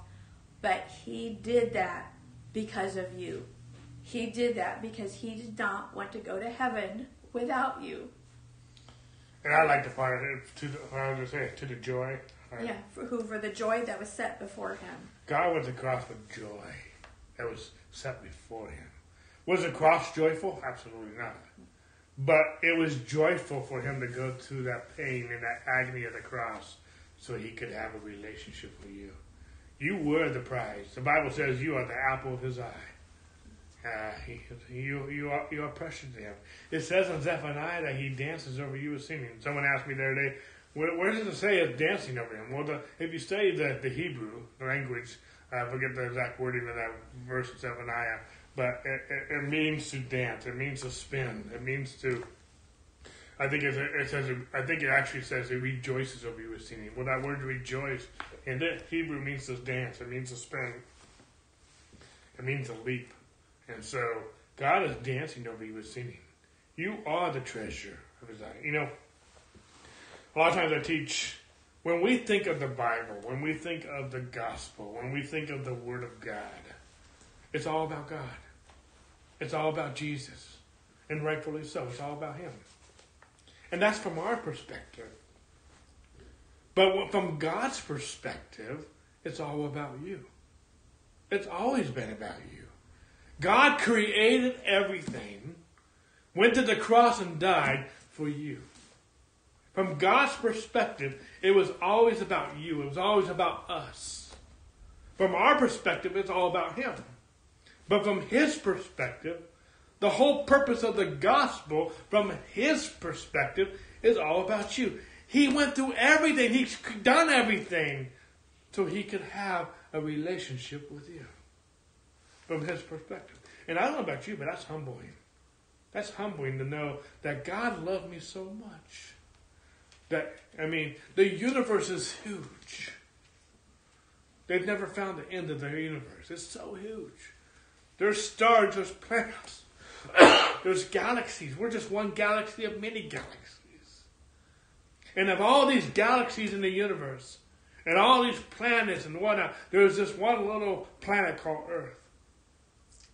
Speaker 2: but he did that because of you. He did that because he did not want to go to heaven without you.
Speaker 1: And I like to find it to the, I was say to the joy.
Speaker 2: Right? Yeah, for who for the joy that was set before him.
Speaker 1: God was to the cross with joy that was set before him. Was the cross joyful? Absolutely not. But it was joyful for him to go through that pain and that agony of the cross so he could have a relationship with you. You were the prize. The Bible says you are the apple of his eye. Uh, he, you, you, are, you are precious to him. It says in Zephaniah that he dances over you with singing. Someone asked me the other day, where, where does it say it's dancing over him? Well, the, if you study the, the Hebrew language, I forget the exact wording of that verse in Zephaniah, but it, it, it, means to dance. It means to spin. It means to. I think it, it says. I think it actually says it rejoices over you with singing. Well, that word rejoice in the Hebrew means to dance. It means to spin. It means to leap, and so God is dancing over you with singing. You are the treasure of His eye. You know, a lot of times I teach when we think of the Bible, when we think of the gospel, when we think of the Word of God, it's all about God. It's all about Jesus. And rightfully so. It's all about Him. And that's from our perspective. But from God's perspective, it's all about you. It's always been about you. God created everything, went to the cross and died for you. From God's perspective, it was always about you. It was always about us. From our perspective, it's all about Him. But from his perspective, the whole purpose of the gospel, from his perspective, is all about you. He went through everything, he's done everything so he could have a relationship with you. From his perspective. And I don't know about you, but that's humbling. That's humbling to know that God loved me so much. That, I mean, the universe is huge. They've never found the end of the universe. It's so huge. There's stars, there's planets, [COUGHS] there's galaxies. We're just one galaxy of many galaxies. And of all these galaxies in the universe, and all these planets and whatnot, there's this one little planet called Earth.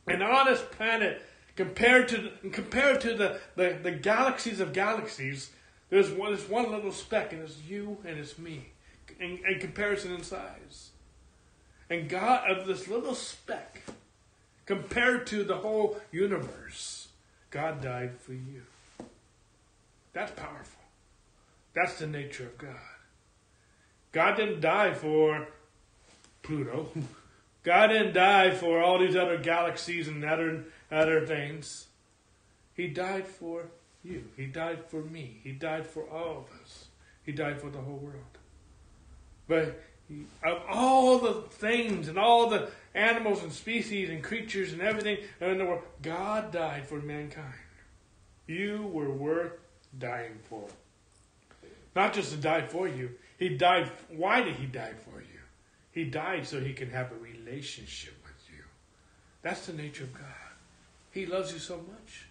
Speaker 1: And on this planet, compared to compared to the, the, the galaxies of galaxies, there's one, there's one little speck, and it's you and it's me, in, in comparison in size. And God, of this little speck, compared to the whole universe. God died for you. That's powerful. That's the nature of God. God didn't die for Pluto. [LAUGHS] God didn't die for all these other galaxies and other, other things. He died for you. He died for me. He died for all of us. He died for the whole world. But he, of all the things and all the animals and species and creatures and everything in the world, God died for mankind. You were worth dying for. Not just to die for you. He died. Why did he die for you? He died so he can have a relationship with you. That's the nature of God. He loves you so much.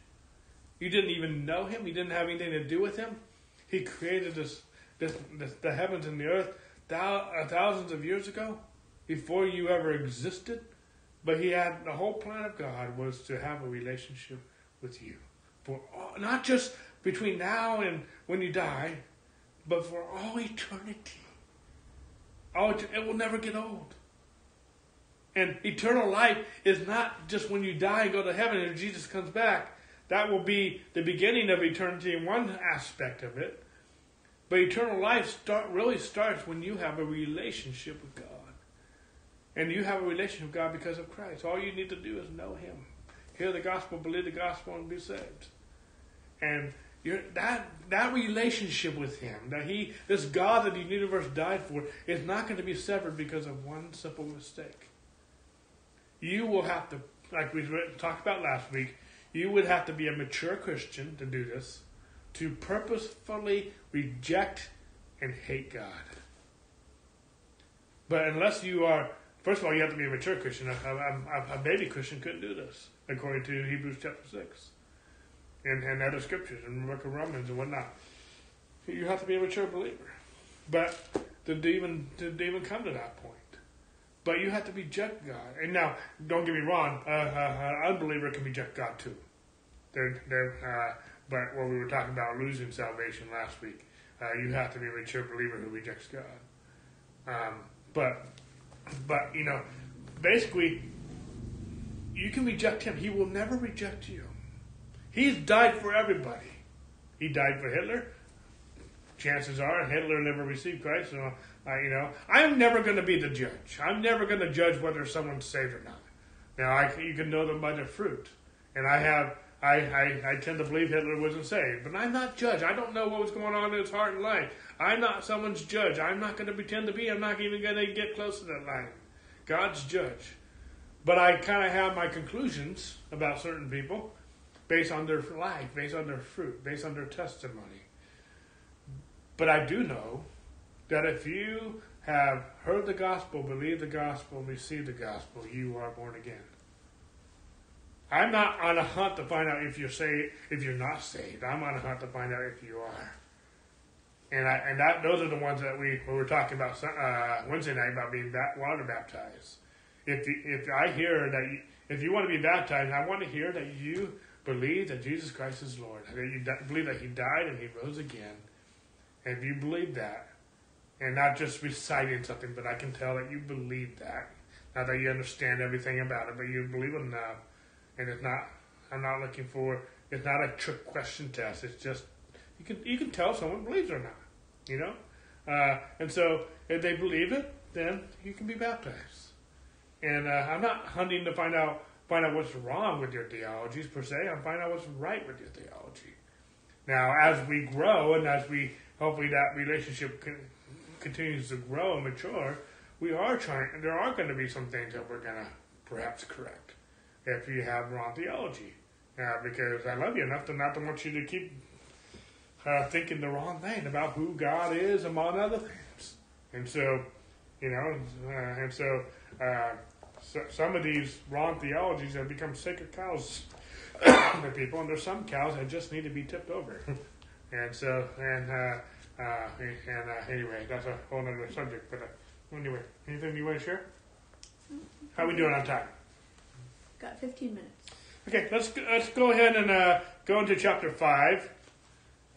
Speaker 1: You didn't even know him. You didn't have anything to do with him. He created this, this, this the heavens and the earth thou, uh, thousands of years ago, before you ever existed. But he had the whole plan of God was to have a relationship with you, for all, not just between now and when you die, but for all eternity. Oh, it will never get old. And eternal life is not just when you die and go to heaven and Jesus comes back. That will be the beginning of eternity in one aspect of it. But eternal life start, really starts when you have a relationship with God. And you have a relationship with God because of Christ. All you need to do is know Him. Hear the gospel, believe the gospel, and be saved. And that that relationship with Him, that He, this God that the universe died for, is not going to be severed because of one simple mistake. You will have to, like we talked about last week, you would have to be a mature Christian to do this, to purposefully reject and hate God. But unless you are, first of all, you have to be a mature Christian. A, a, a baby Christian couldn't do this, according to Hebrews chapter 6 and, and other scriptures and book of Romans and whatnot. You have to be a mature believer. But to even to even come to that point. But you have to be reject God. And now, don't get me wrong, uh, uh, an unbeliever can be reject God too. They're, they're, uh, but when we were talking about losing salvation last week, uh, you have to be a mature believer who rejects God. Um, but, but you know, basically, you can reject Him. He will never reject you. He's died for everybody. He died for Hitler. Chances are Hitler never received Christ. So, uh, you know, I'm never going to be the judge. I'm never going to judge whether someone's saved or not. Now, I, you can know them by their fruit. And I have, I, I, I tend to believe Hitler wasn't saved. But I'm not judge. I don't know what was going on in his heart and life. I'm not someone's judge. I'm not going to pretend to be. I'm not even going to get close to that line. God's judge. But I kind of have my conclusions about certain people based on their life, based on their fruit, based on their testimony. But I do know that if you have heard the gospel, believed the gospel, received the gospel, you are born again. I'm not on a hunt to find out if you're saved, if you're not saved. I'm on a hunt to find out if you are. And I, and that those are the ones that we, we were talking about uh, Wednesday night about being water baptized. If you, if I hear that you, if you want to be baptized, I want to hear that you believe that Jesus Christ is Lord, that you believe that He died and He rose again, and if you believe that, and not just reciting something, but I can tell that you believe that, not that you understand everything about it, but you believe enough, and it's not. I'm not looking for. It's not a trick question test. It's just you can you can tell someone believes or not, you know, uh, and so if they believe it, then you can be baptized. And uh, I'm not hunting to find out find out what's wrong with your theologies per se. I'm finding out what's right with your theology. Now, as we grow and as we hopefully that relationship con- continues to grow and mature, we are trying. There are going to be some things that we're going to perhaps correct if you have wrong theology. Uh, because I love you enough to not want you to keep uh, thinking the wrong thing about who God is, among other things. And so, you know, uh, and so uh, so, some of these wrong theologies have become sacred cows [COUGHS] to people, and there's some cows that just need to be tipped over. [LAUGHS] and so, and uh, uh, and anyway, that's a whole other subject. But anyway, anything you want to share? How we doing on time?
Speaker 2: Got 15 minutes.
Speaker 1: Okay, let's let's go ahead and uh, go into chapter five,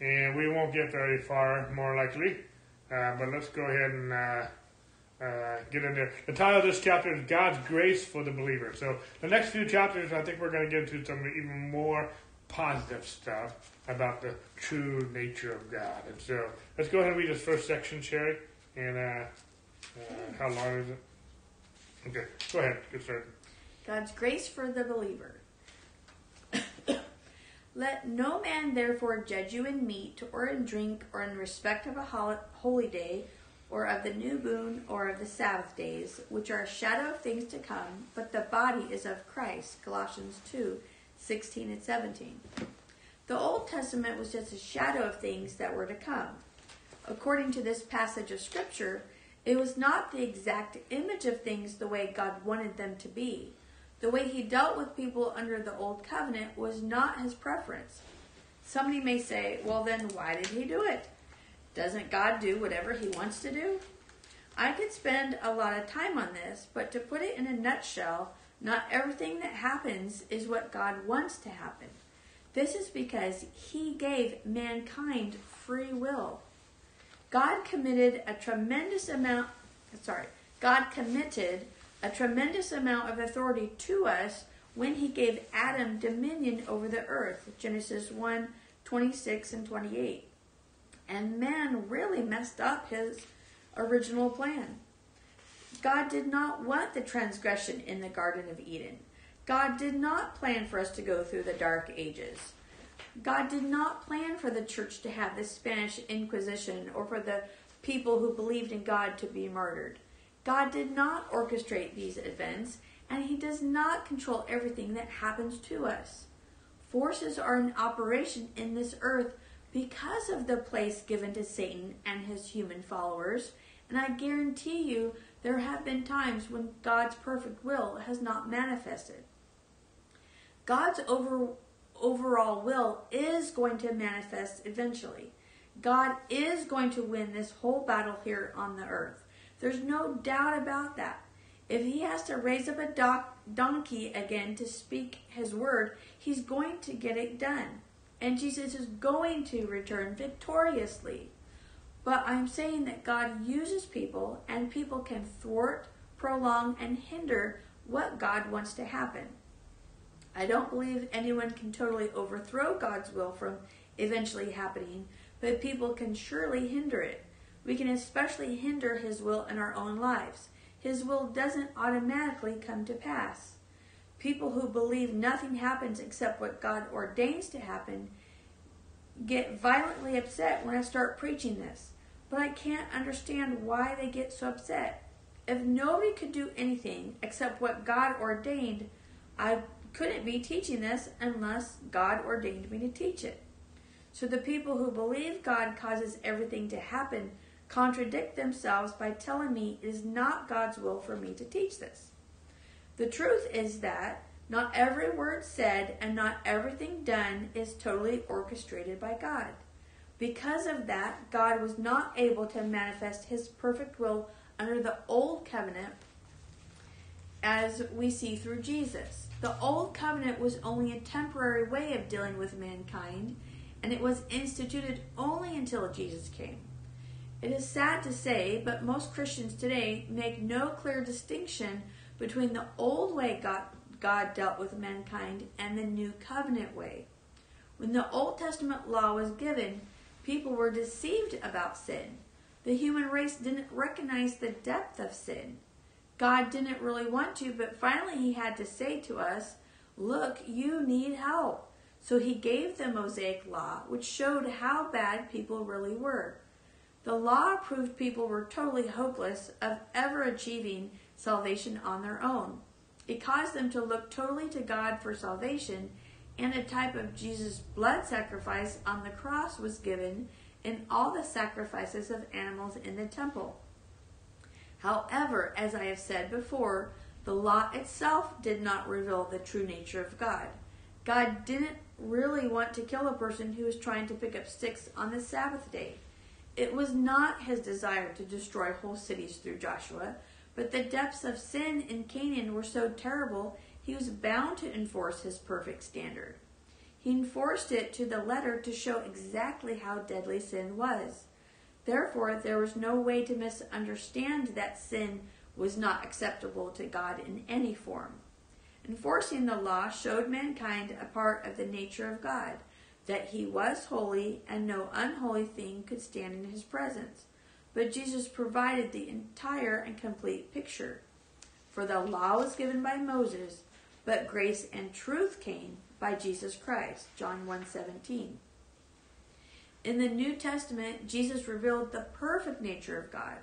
Speaker 1: and we won't get very far, more likely. Uh, but let's go ahead and uh, uh, get in there. The title of this chapter is God's Grace for the Believer. So the next few chapters, I think we're going to get into some even more positive stuff about the true nature of God. And so let's go ahead and read this first section, Sherry. And uh, uh, how long is it? Okay, go ahead. Get started.
Speaker 2: God's grace for the believer. [COUGHS] Let no man therefore judge you in meat or in drink or in respect of a holy day or of the new moon or of the Sabbath days, which are a shadow of things to come, but the body is of Christ. Colossians 2 16 and 17. The Old Testament was just a shadow of things that were to come. According to this passage of Scripture, it was not the exact image of things the way God wanted them to be. The way he dealt with people under the Old Covenant was not his preference. Somebody may say, well, then why did he do it? Doesn't God do whatever he wants to do? I could spend a lot of time on this, but to put it in a nutshell, not everything that happens is what God wants to happen. This is because he gave mankind free will. God committed a tremendous amount sorry, God committed a tremendous amount of authority to us when he gave Adam dominion over the earth. Genesis 1 26 and 28. And man really messed up his original plan. God did not want the transgression in the Garden of Eden. God did not plan for us to go through the dark ages. God did not plan for the church to have the Spanish Inquisition or for the people who believed in God to be murdered. God did not orchestrate these events, and He does not control everything that happens to us. Forces are in operation in this earth because of the place given to Satan and his human followers, and I guarantee you there have been times when God's perfect will has not manifested. God's over, overall will is going to manifest eventually. God is going to win this whole battle here on the earth. There's no doubt about that. If he has to raise up a doc- donkey again to speak his word, he's going to get it done. And Jesus is going to return victoriously. But I'm saying that God uses people, and people can thwart, prolong, and hinder what God wants to happen. I don't believe anyone can totally overthrow God's will from eventually happening, but people can surely hinder it. We can especially hinder His will in our own lives. His will doesn't automatically come to pass. People who believe nothing happens except what God ordains to happen get violently upset when I start preaching this, but I can't understand why they get so upset. If nobody could do anything except what God ordained, I couldn't be teaching this unless God ordained me to teach it. So the people who believe God causes everything to happen contradict themselves by telling me it is not God's will for me to teach this. The truth is that not every word said and not everything done is totally orchestrated by God. Because of that, God was not able to manifest his perfect will under the old covenant as we see through Jesus. The old covenant was only a temporary way of dealing with mankind and it was instituted only until Jesus came. It is sad to say, but most Christians today make no clear distinction between the old way God, God dealt with mankind and the new covenant way. When the Old Testament law was given, people were deceived about sin. The human race didn't recognize the depth of sin. God didn't really want to, but finally he had to say to us, Look, you need help. So he gave the Mosaic Law, which showed how bad people really were. The law proved people were totally hopeless of ever achieving salvation on their own. It caused them to look totally to God for salvation, and a type of Jesus' blood sacrifice on the cross was given in all the sacrifices of animals in the temple. However, as I have said before, the law itself did not reveal the true nature of God. God didn't really want to kill a person who was trying to pick up sticks on the Sabbath day. It was not his desire to destroy whole cities through Joshua, but the depths of sin in Canaan were so terrible he was bound to enforce his perfect standard. He enforced it to the letter to show exactly how deadly sin was. Therefore, there was no way to misunderstand that sin was not acceptable to God in any form. Enforcing the law showed mankind a part of the nature of God, that he was holy and no unholy thing could stand in his presence. But Jesus provided the entire and complete picture. For the law was given by Moses, but grace and truth came by Jesus Christ. John 1:17. In the New Testament, Jesus revealed the perfect nature of God.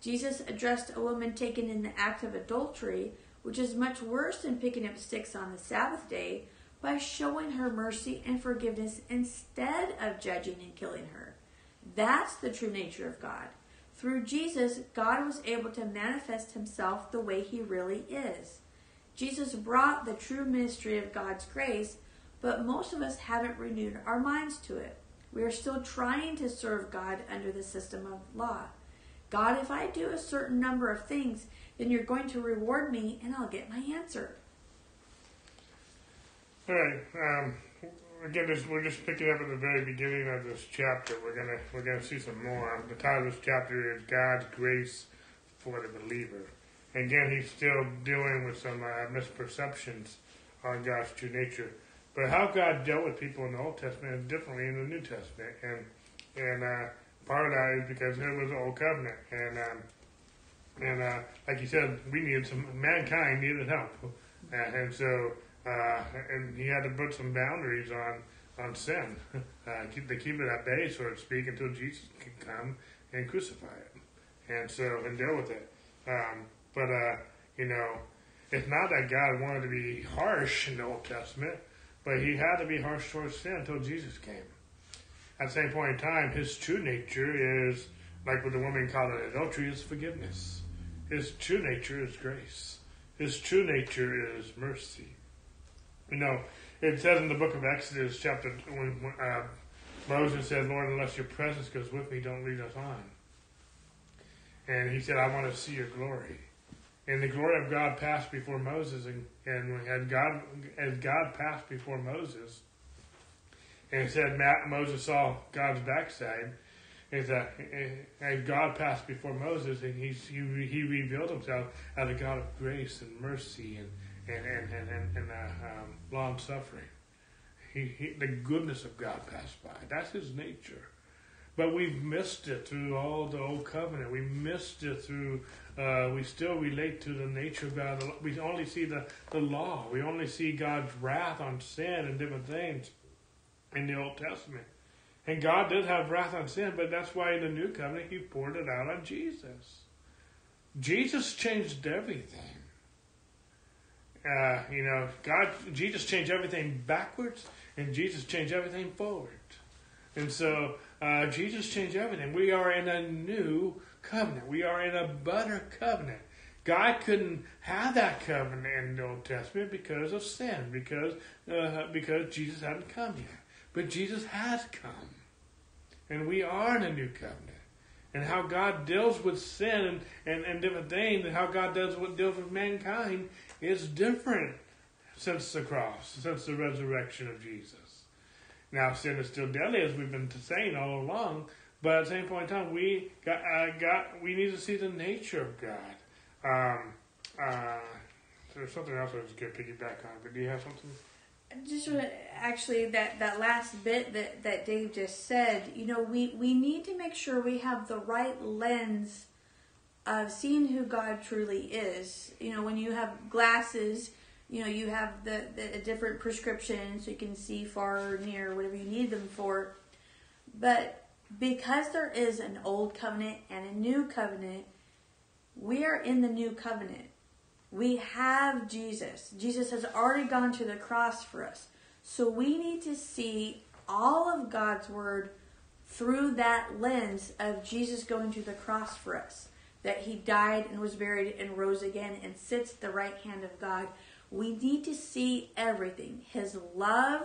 Speaker 2: Jesus addressed a woman taken in the act of adultery, which is much worse than picking up sticks on the Sabbath day, by showing her mercy and forgiveness instead of judging and killing her. That's the true nature of God. Through Jesus, God was able to manifest himself the way he really is. Jesus brought the true ministry of God's grace, but most of us haven't renewed our minds to it. We are still trying to serve God under the system of law. God, if I do a certain number of things, then you're going to reward me and I'll get my answer.
Speaker 1: All right. Um, again, we're just picking up at the very beginning of this chapter. We're gonna we're gonna see some more. The title of this chapter is God's grace for the believer. Again, he's still dealing with some uh, misperceptions on God's true nature. But how God dealt with people in the Old Testament is differently in the New Testament, and and uh, part of that is because it was the Old Covenant, and um, and uh, like you said, we needed some mankind needed help, and so uh, and he had to put some boundaries on on sin, [LAUGHS] uh, keep to keep it at bay, so to speak, until Jesus could come and crucify it, and so and deal with it. Um, but uh, you know, it's not that God wanted to be harsh in the Old Testament but he had to be harsh towards sin until Jesus came. At the same point in time, his true nature is, like what the woman called it adultery, is forgiveness. His true nature is grace. His true nature is mercy. You know, it says in the book of Exodus, chapter when uh, Moses said, "Lord, unless your presence goes with me, don't lead us on." And he said, "I want to see your glory." And the glory of God passed before Moses, and, and had God as God passed before Moses, and said Moses saw God's backside. Is that as God passed before Moses, and he, he he revealed himself as a God of grace and mercy and and and and, and, and uh, um, long suffering. He, he, the goodness of God passed by. That's His nature. But we've missed it through all the old covenant. We missed it through uh, we still relate to the nature of God. We only see the, the law. We only see God's wrath on sin and different things in the Old Testament. And God did have wrath on sin, but that's why in the New Covenant He poured it out on Jesus. Jesus changed everything. Uh, you know, God, Jesus changed everything backwards, and Jesus changed everything forward. And so, uh, Jesus changed everything. We are in a new covenant. We are in a better covenant. God couldn't have that covenant in the Old Testament because of sin, because uh, because Jesus hadn't come yet. But Jesus has come, and we are in a new covenant. And how God deals with sin and, and, and different things, and how God does what deals with mankind is different since the cross, since the resurrection of Jesus. Now, sin is still deadly, as we've been saying all along, but at the same point in time, we got, uh, got we need to see the nature of God. Um, uh, there's something else I was going to piggyback on, but do you have something?
Speaker 2: Just actually that that last bit that that Dave just said, you know, we we need to make sure we have the right lens of seeing who God truly is. You know, when you have glasses, you know, you have the, the different prescriptions so you can see far or near, whatever you need them for. But because there is an old covenant and a new covenant, we are in the new covenant. We have Jesus. Jesus has already gone to the cross for us. So we need to see all of God's word through that lens of Jesus going to the cross for us. That he died and was buried and rose again and sits at the right hand of God. We need to see everything his love,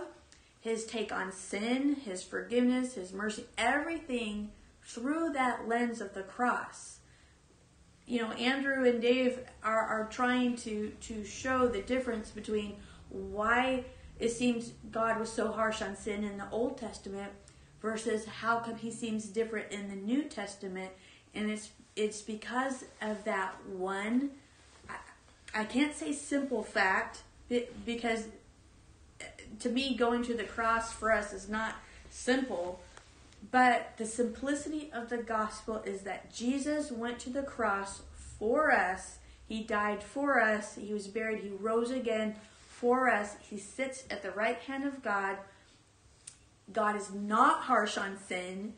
Speaker 2: his take on sin, his forgiveness, his mercy, everything through that lens of the cross. You know, Andrew and Dave are, are trying to, to show the difference between why it seems God was so harsh on sin in the Old Testament versus how come he seems different in the New Testament? And it's it's because of that one. I, I can't say simple fact because uh, to me, going to the cross for us is not simple. But the simplicity of the gospel is that Jesus went to the cross for us. He died for us. He was buried. He rose again for us. He sits at the right hand of God. God is not harsh on sin.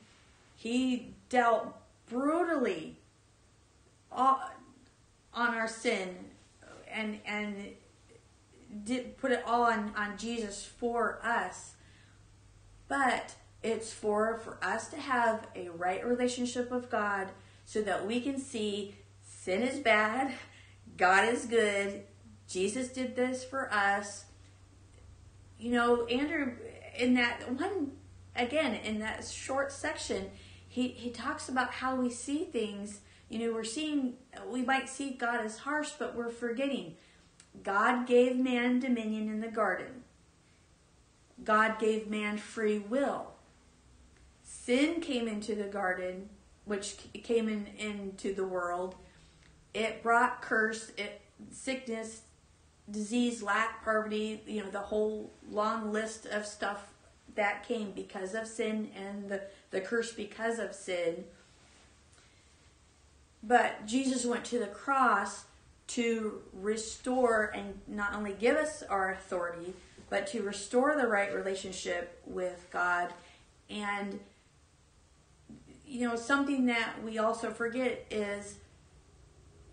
Speaker 2: He dealt brutally our sin and and did put it all on, on Jesus for us. But it's for for us to have a right relationship with God so that we can see sin is bad, God is good, Jesus did this for us. You know, Andrew in that one again in that short section, he he talks about how we see things. You know, we're seeing we might see God as harsh, but we're forgetting God gave man dominion in the garden. God gave man free will. Sin came into the garden, which came in, into the world. It brought curse, it, sickness, disease, lack, poverty, you know, the whole long list of stuff that came because of sin and the, the curse because of sin. But Jesus went to the cross to restore and not only give us our authority, but to restore the right relationship with God. And, you know, something that we also forget is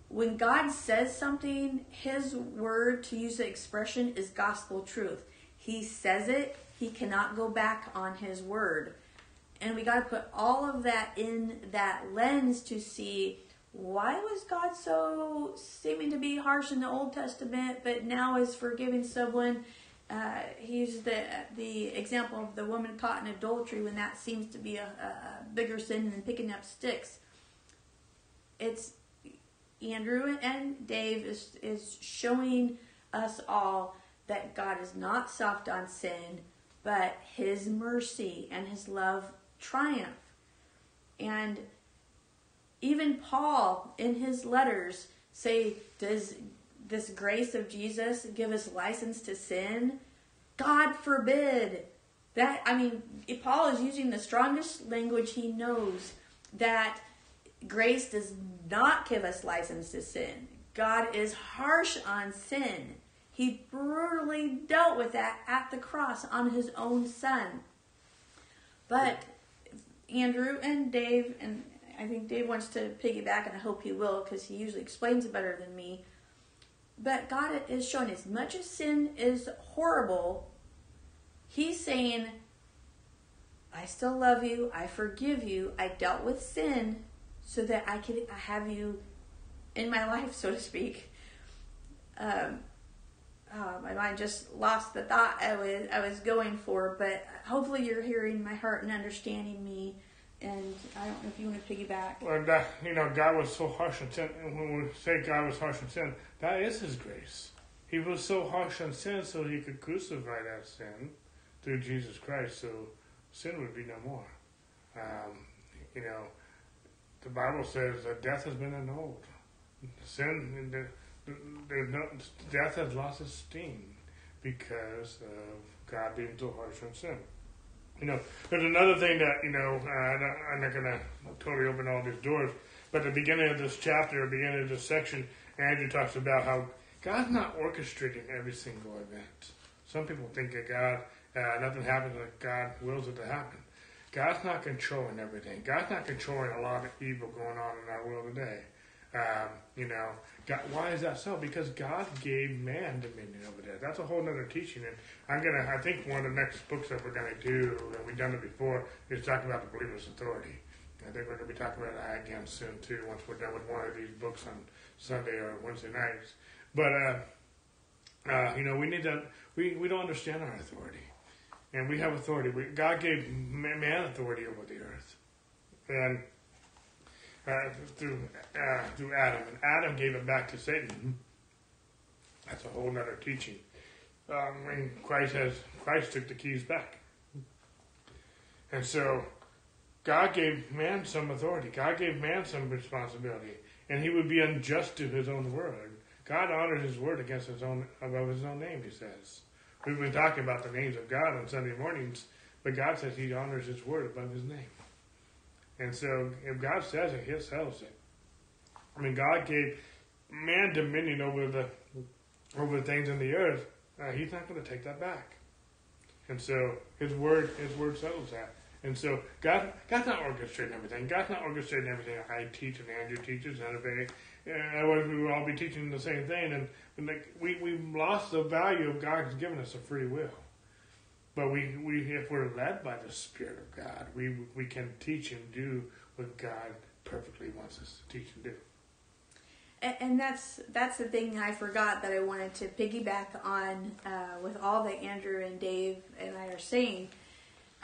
Speaker 2: when God says something, His word, to use the expression, is gospel truth. He says it, He cannot go back on His word. And we got to put all of that in that lens to see why was God so seeming to be harsh in the Old Testament, but now is forgiving someone? Uh, the the example of the woman caught in adultery when that seems to be a, a bigger sin than picking up sticks. It's Andrew and Dave is is showing us all that God is not soft on sin, but His mercy and His love triumph. And even Paul in his letters say, does this grace of Jesus give us license to sin? God forbid. That I mean, Paul is using the strongest language he knows that grace does not give us license to sin. God is harsh on sin. He brutally dealt with that at the cross on his own son. But Andrew and Dave and I think Dave wants to piggyback, and I hope he will because he usually explains it better than me. But God is showing as much as sin is horrible, He's saying, I still love you, I forgive you, I dealt with sin so that I could have you in my life, so to speak. Um, uh, my mind just lost the thought I was I was going for, but hopefully you're hearing my heart and understanding me and I don't know if you want to piggyback.
Speaker 1: Well, that, you know, God was so harsh on sin. When we say God was harsh on sin, that is His grace. He was so harsh on sin so He could crucify that sin through Jesus Christ, so sin would be no more. Um, you know, the Bible says that death has been annulled. Sin, there's no, death has lost its sting because of God being so harsh on sin. You know, there's another thing that you know. Uh, I'm not going to totally open all these doors, but at the beginning of this chapter, the beginning of this section, Andrew talks about how God's not orchestrating every single event. Some people think that God, uh, nothing happens like God wills it to happen. God's not controlling everything. God's not controlling a lot of evil going on in our world today. Um, you know, God, why is that so? Because God gave man dominion over there. That's a whole other teaching. And I'm gonna, I think one of the next books that we're gonna do, and we've done it before, is talking about the believer's authority. I think we're gonna be talking about that again soon too. Once we're done with one of these books on Sunday or Wednesday nights. But uh, uh, you know, we need to. We we don't understand our authority, and we have authority. We, God gave man authority over the earth, and uh, through uh, through Adam, and Adam gave it back to Satan. That's a whole other teaching. Um, Christ has Christ took the keys back. And so God gave man some authority. God gave man some responsibility. And he would be unjust to his own word. God honored his word against his own above his own name, he says. We've been talking about the names of God on Sunday mornings, but God says he honors his word above his name. And so if God says it, he sells it. I mean God gave man dominion over the over the things in the earth. Uh, he's not going to take that back. And so his word his word settles that. And so God, God's not orchestrating everything. God's not orchestrating everything I teach and Andrew teaches and if otherwise we would all be teaching the same thing. And, and like we we've lost the value of God's given us a free will. But we, we if we're led by the Spirit of God, we we can teach and do what God perfectly wants us to teach and do.
Speaker 2: And, that's that's the thing I forgot that I wanted to piggyback on uh, with all that Andrew and Dave and I are saying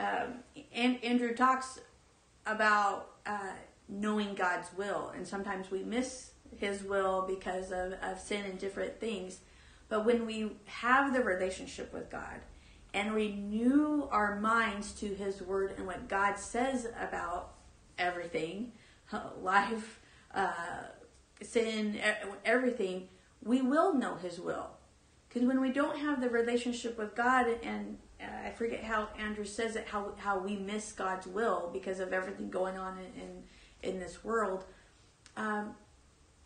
Speaker 2: um, and Andrew talks about uh, knowing God's will, and sometimes we miss His will because of, of sin and different things. But when we have the relationship with God and renew our minds to His Word and what God says about everything, life, uh, sin, everything, we will know His will. Because when we don't have the relationship with God and I forget how Andrew says it, how how we miss God's will because of everything going on in in, in this world. Um,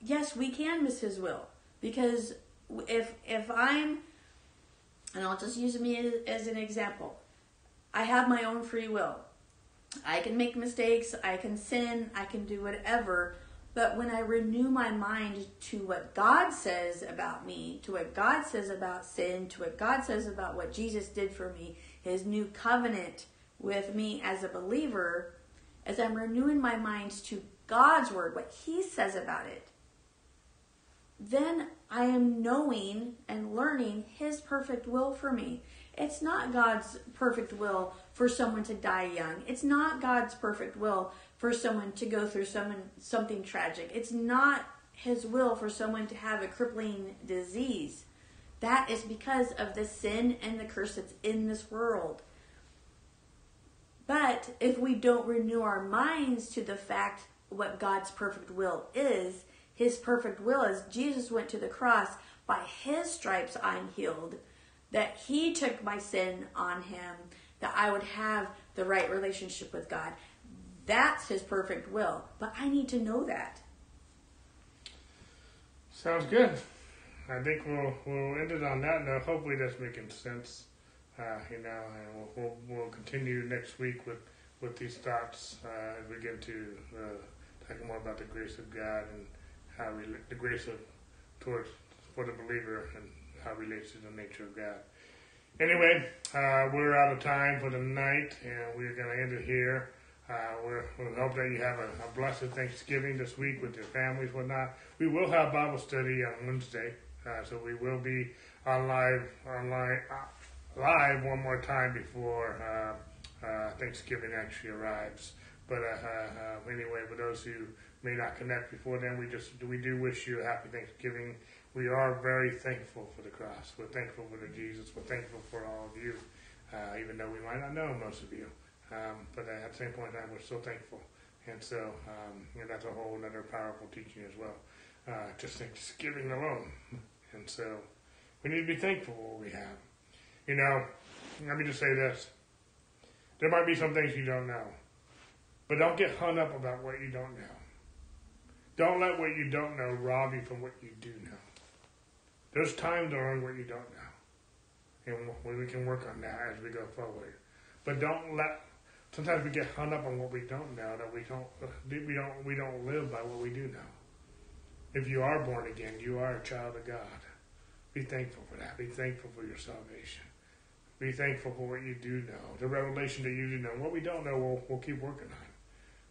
Speaker 2: yes, we can miss His will because if if I'm, and I'll just use me as, an example, I have my own free will. I can make mistakes, I can sin, I can do whatever. But when I renew my mind to what God says about me, to what God says about sin, to what God says about what Jesus did for me, his new covenant with me as a believer, as I'm renewing my mind to God's word, what he says about it, then I am knowing and learning his perfect will for me. It's not God's perfect will for someone to die young. It's not God's perfect will for someone to go through someone, something tragic. It's not his will for someone to have a crippling disease. That is because of the sin and the curse that's in this world. But if we don't renew our minds to the fact what God's perfect will is, his perfect will is Jesus went to the cross, by his stripes I'm healed, that he took my sin on him, that I would have the right relationship with God. That's his perfect will. But I need to know that.
Speaker 1: Sounds good. I think we'll we'll end it on that note. Hopefully that's making sense. Uh, you know, and we'll, we'll, we'll continue next week with with these thoughts uh, as we get into uh, talking more about the grace of God and how we the grace of towards for the believer and how it relates to the nature of God. Anyway, uh, we're out of time for the night, and we're going to end it here. Uh, we hope that you have a, a, blessed Thanksgiving this week with your families, whatnot. We will have Bible study on Wednesday, uh, so we will be on live, online, uh, live one more time before uh, uh, Thanksgiving actually arrives. But uh, anyway, for those who may not connect before then, we just we do wish you a happy Thanksgiving. We are very thankful for the cross. We're thankful for the Jesus. We're thankful for all of you, even though we might not know most of you. Um, but at the same point in time, we're so thankful. And so, um, you know, that's a whole other powerful teaching as well. Uh, just Thanksgiving alone. And so, we need to be thankful for what we have. You know, let me just say this. There might be some things you don't know. But don't get hung up about what you don't know. Don't let what you don't know rob you from what you do know. There's time to learn what you don't know. And we can work on that as we go forward. But don't let sometimes we get hung up on what we don't know that we don't we don't we don't live by what we do know. If you are born again, you are a child of God. Be thankful for that. Be thankful for your salvation. Be thankful for what you do know, the revelation that you do know. What we don't know, we'll, we'll keep working on.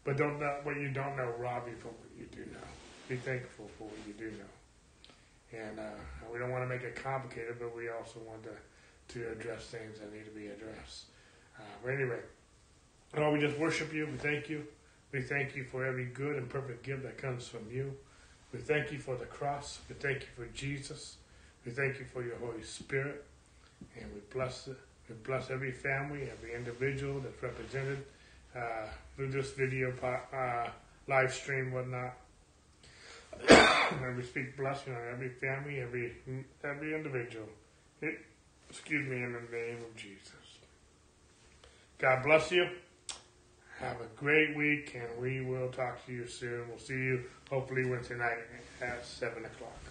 Speaker 1: But don't let what you don't know rob you from you do know. Be thankful for what you do know. And uh, we don't want to make it complicated, but we also want to, to address things that need to be addressed. Uh, but anyway, Lord, we just worship you. We thank you. We thank you for every good and perfect gift that comes from you. We thank you for the cross. We thank you for Jesus. We thank you for your Holy Spirit. And we bless it. We bless every family, every individual that's represented uh, through this video uh, live stream, whatnot. [COUGHS] and we speak blessing on every family, every every individual. It, excuse me, in the name of Jesus. God bless you. Have a great week, and we will talk to you soon. We'll see you hopefully Wednesday night at 7 o'clock.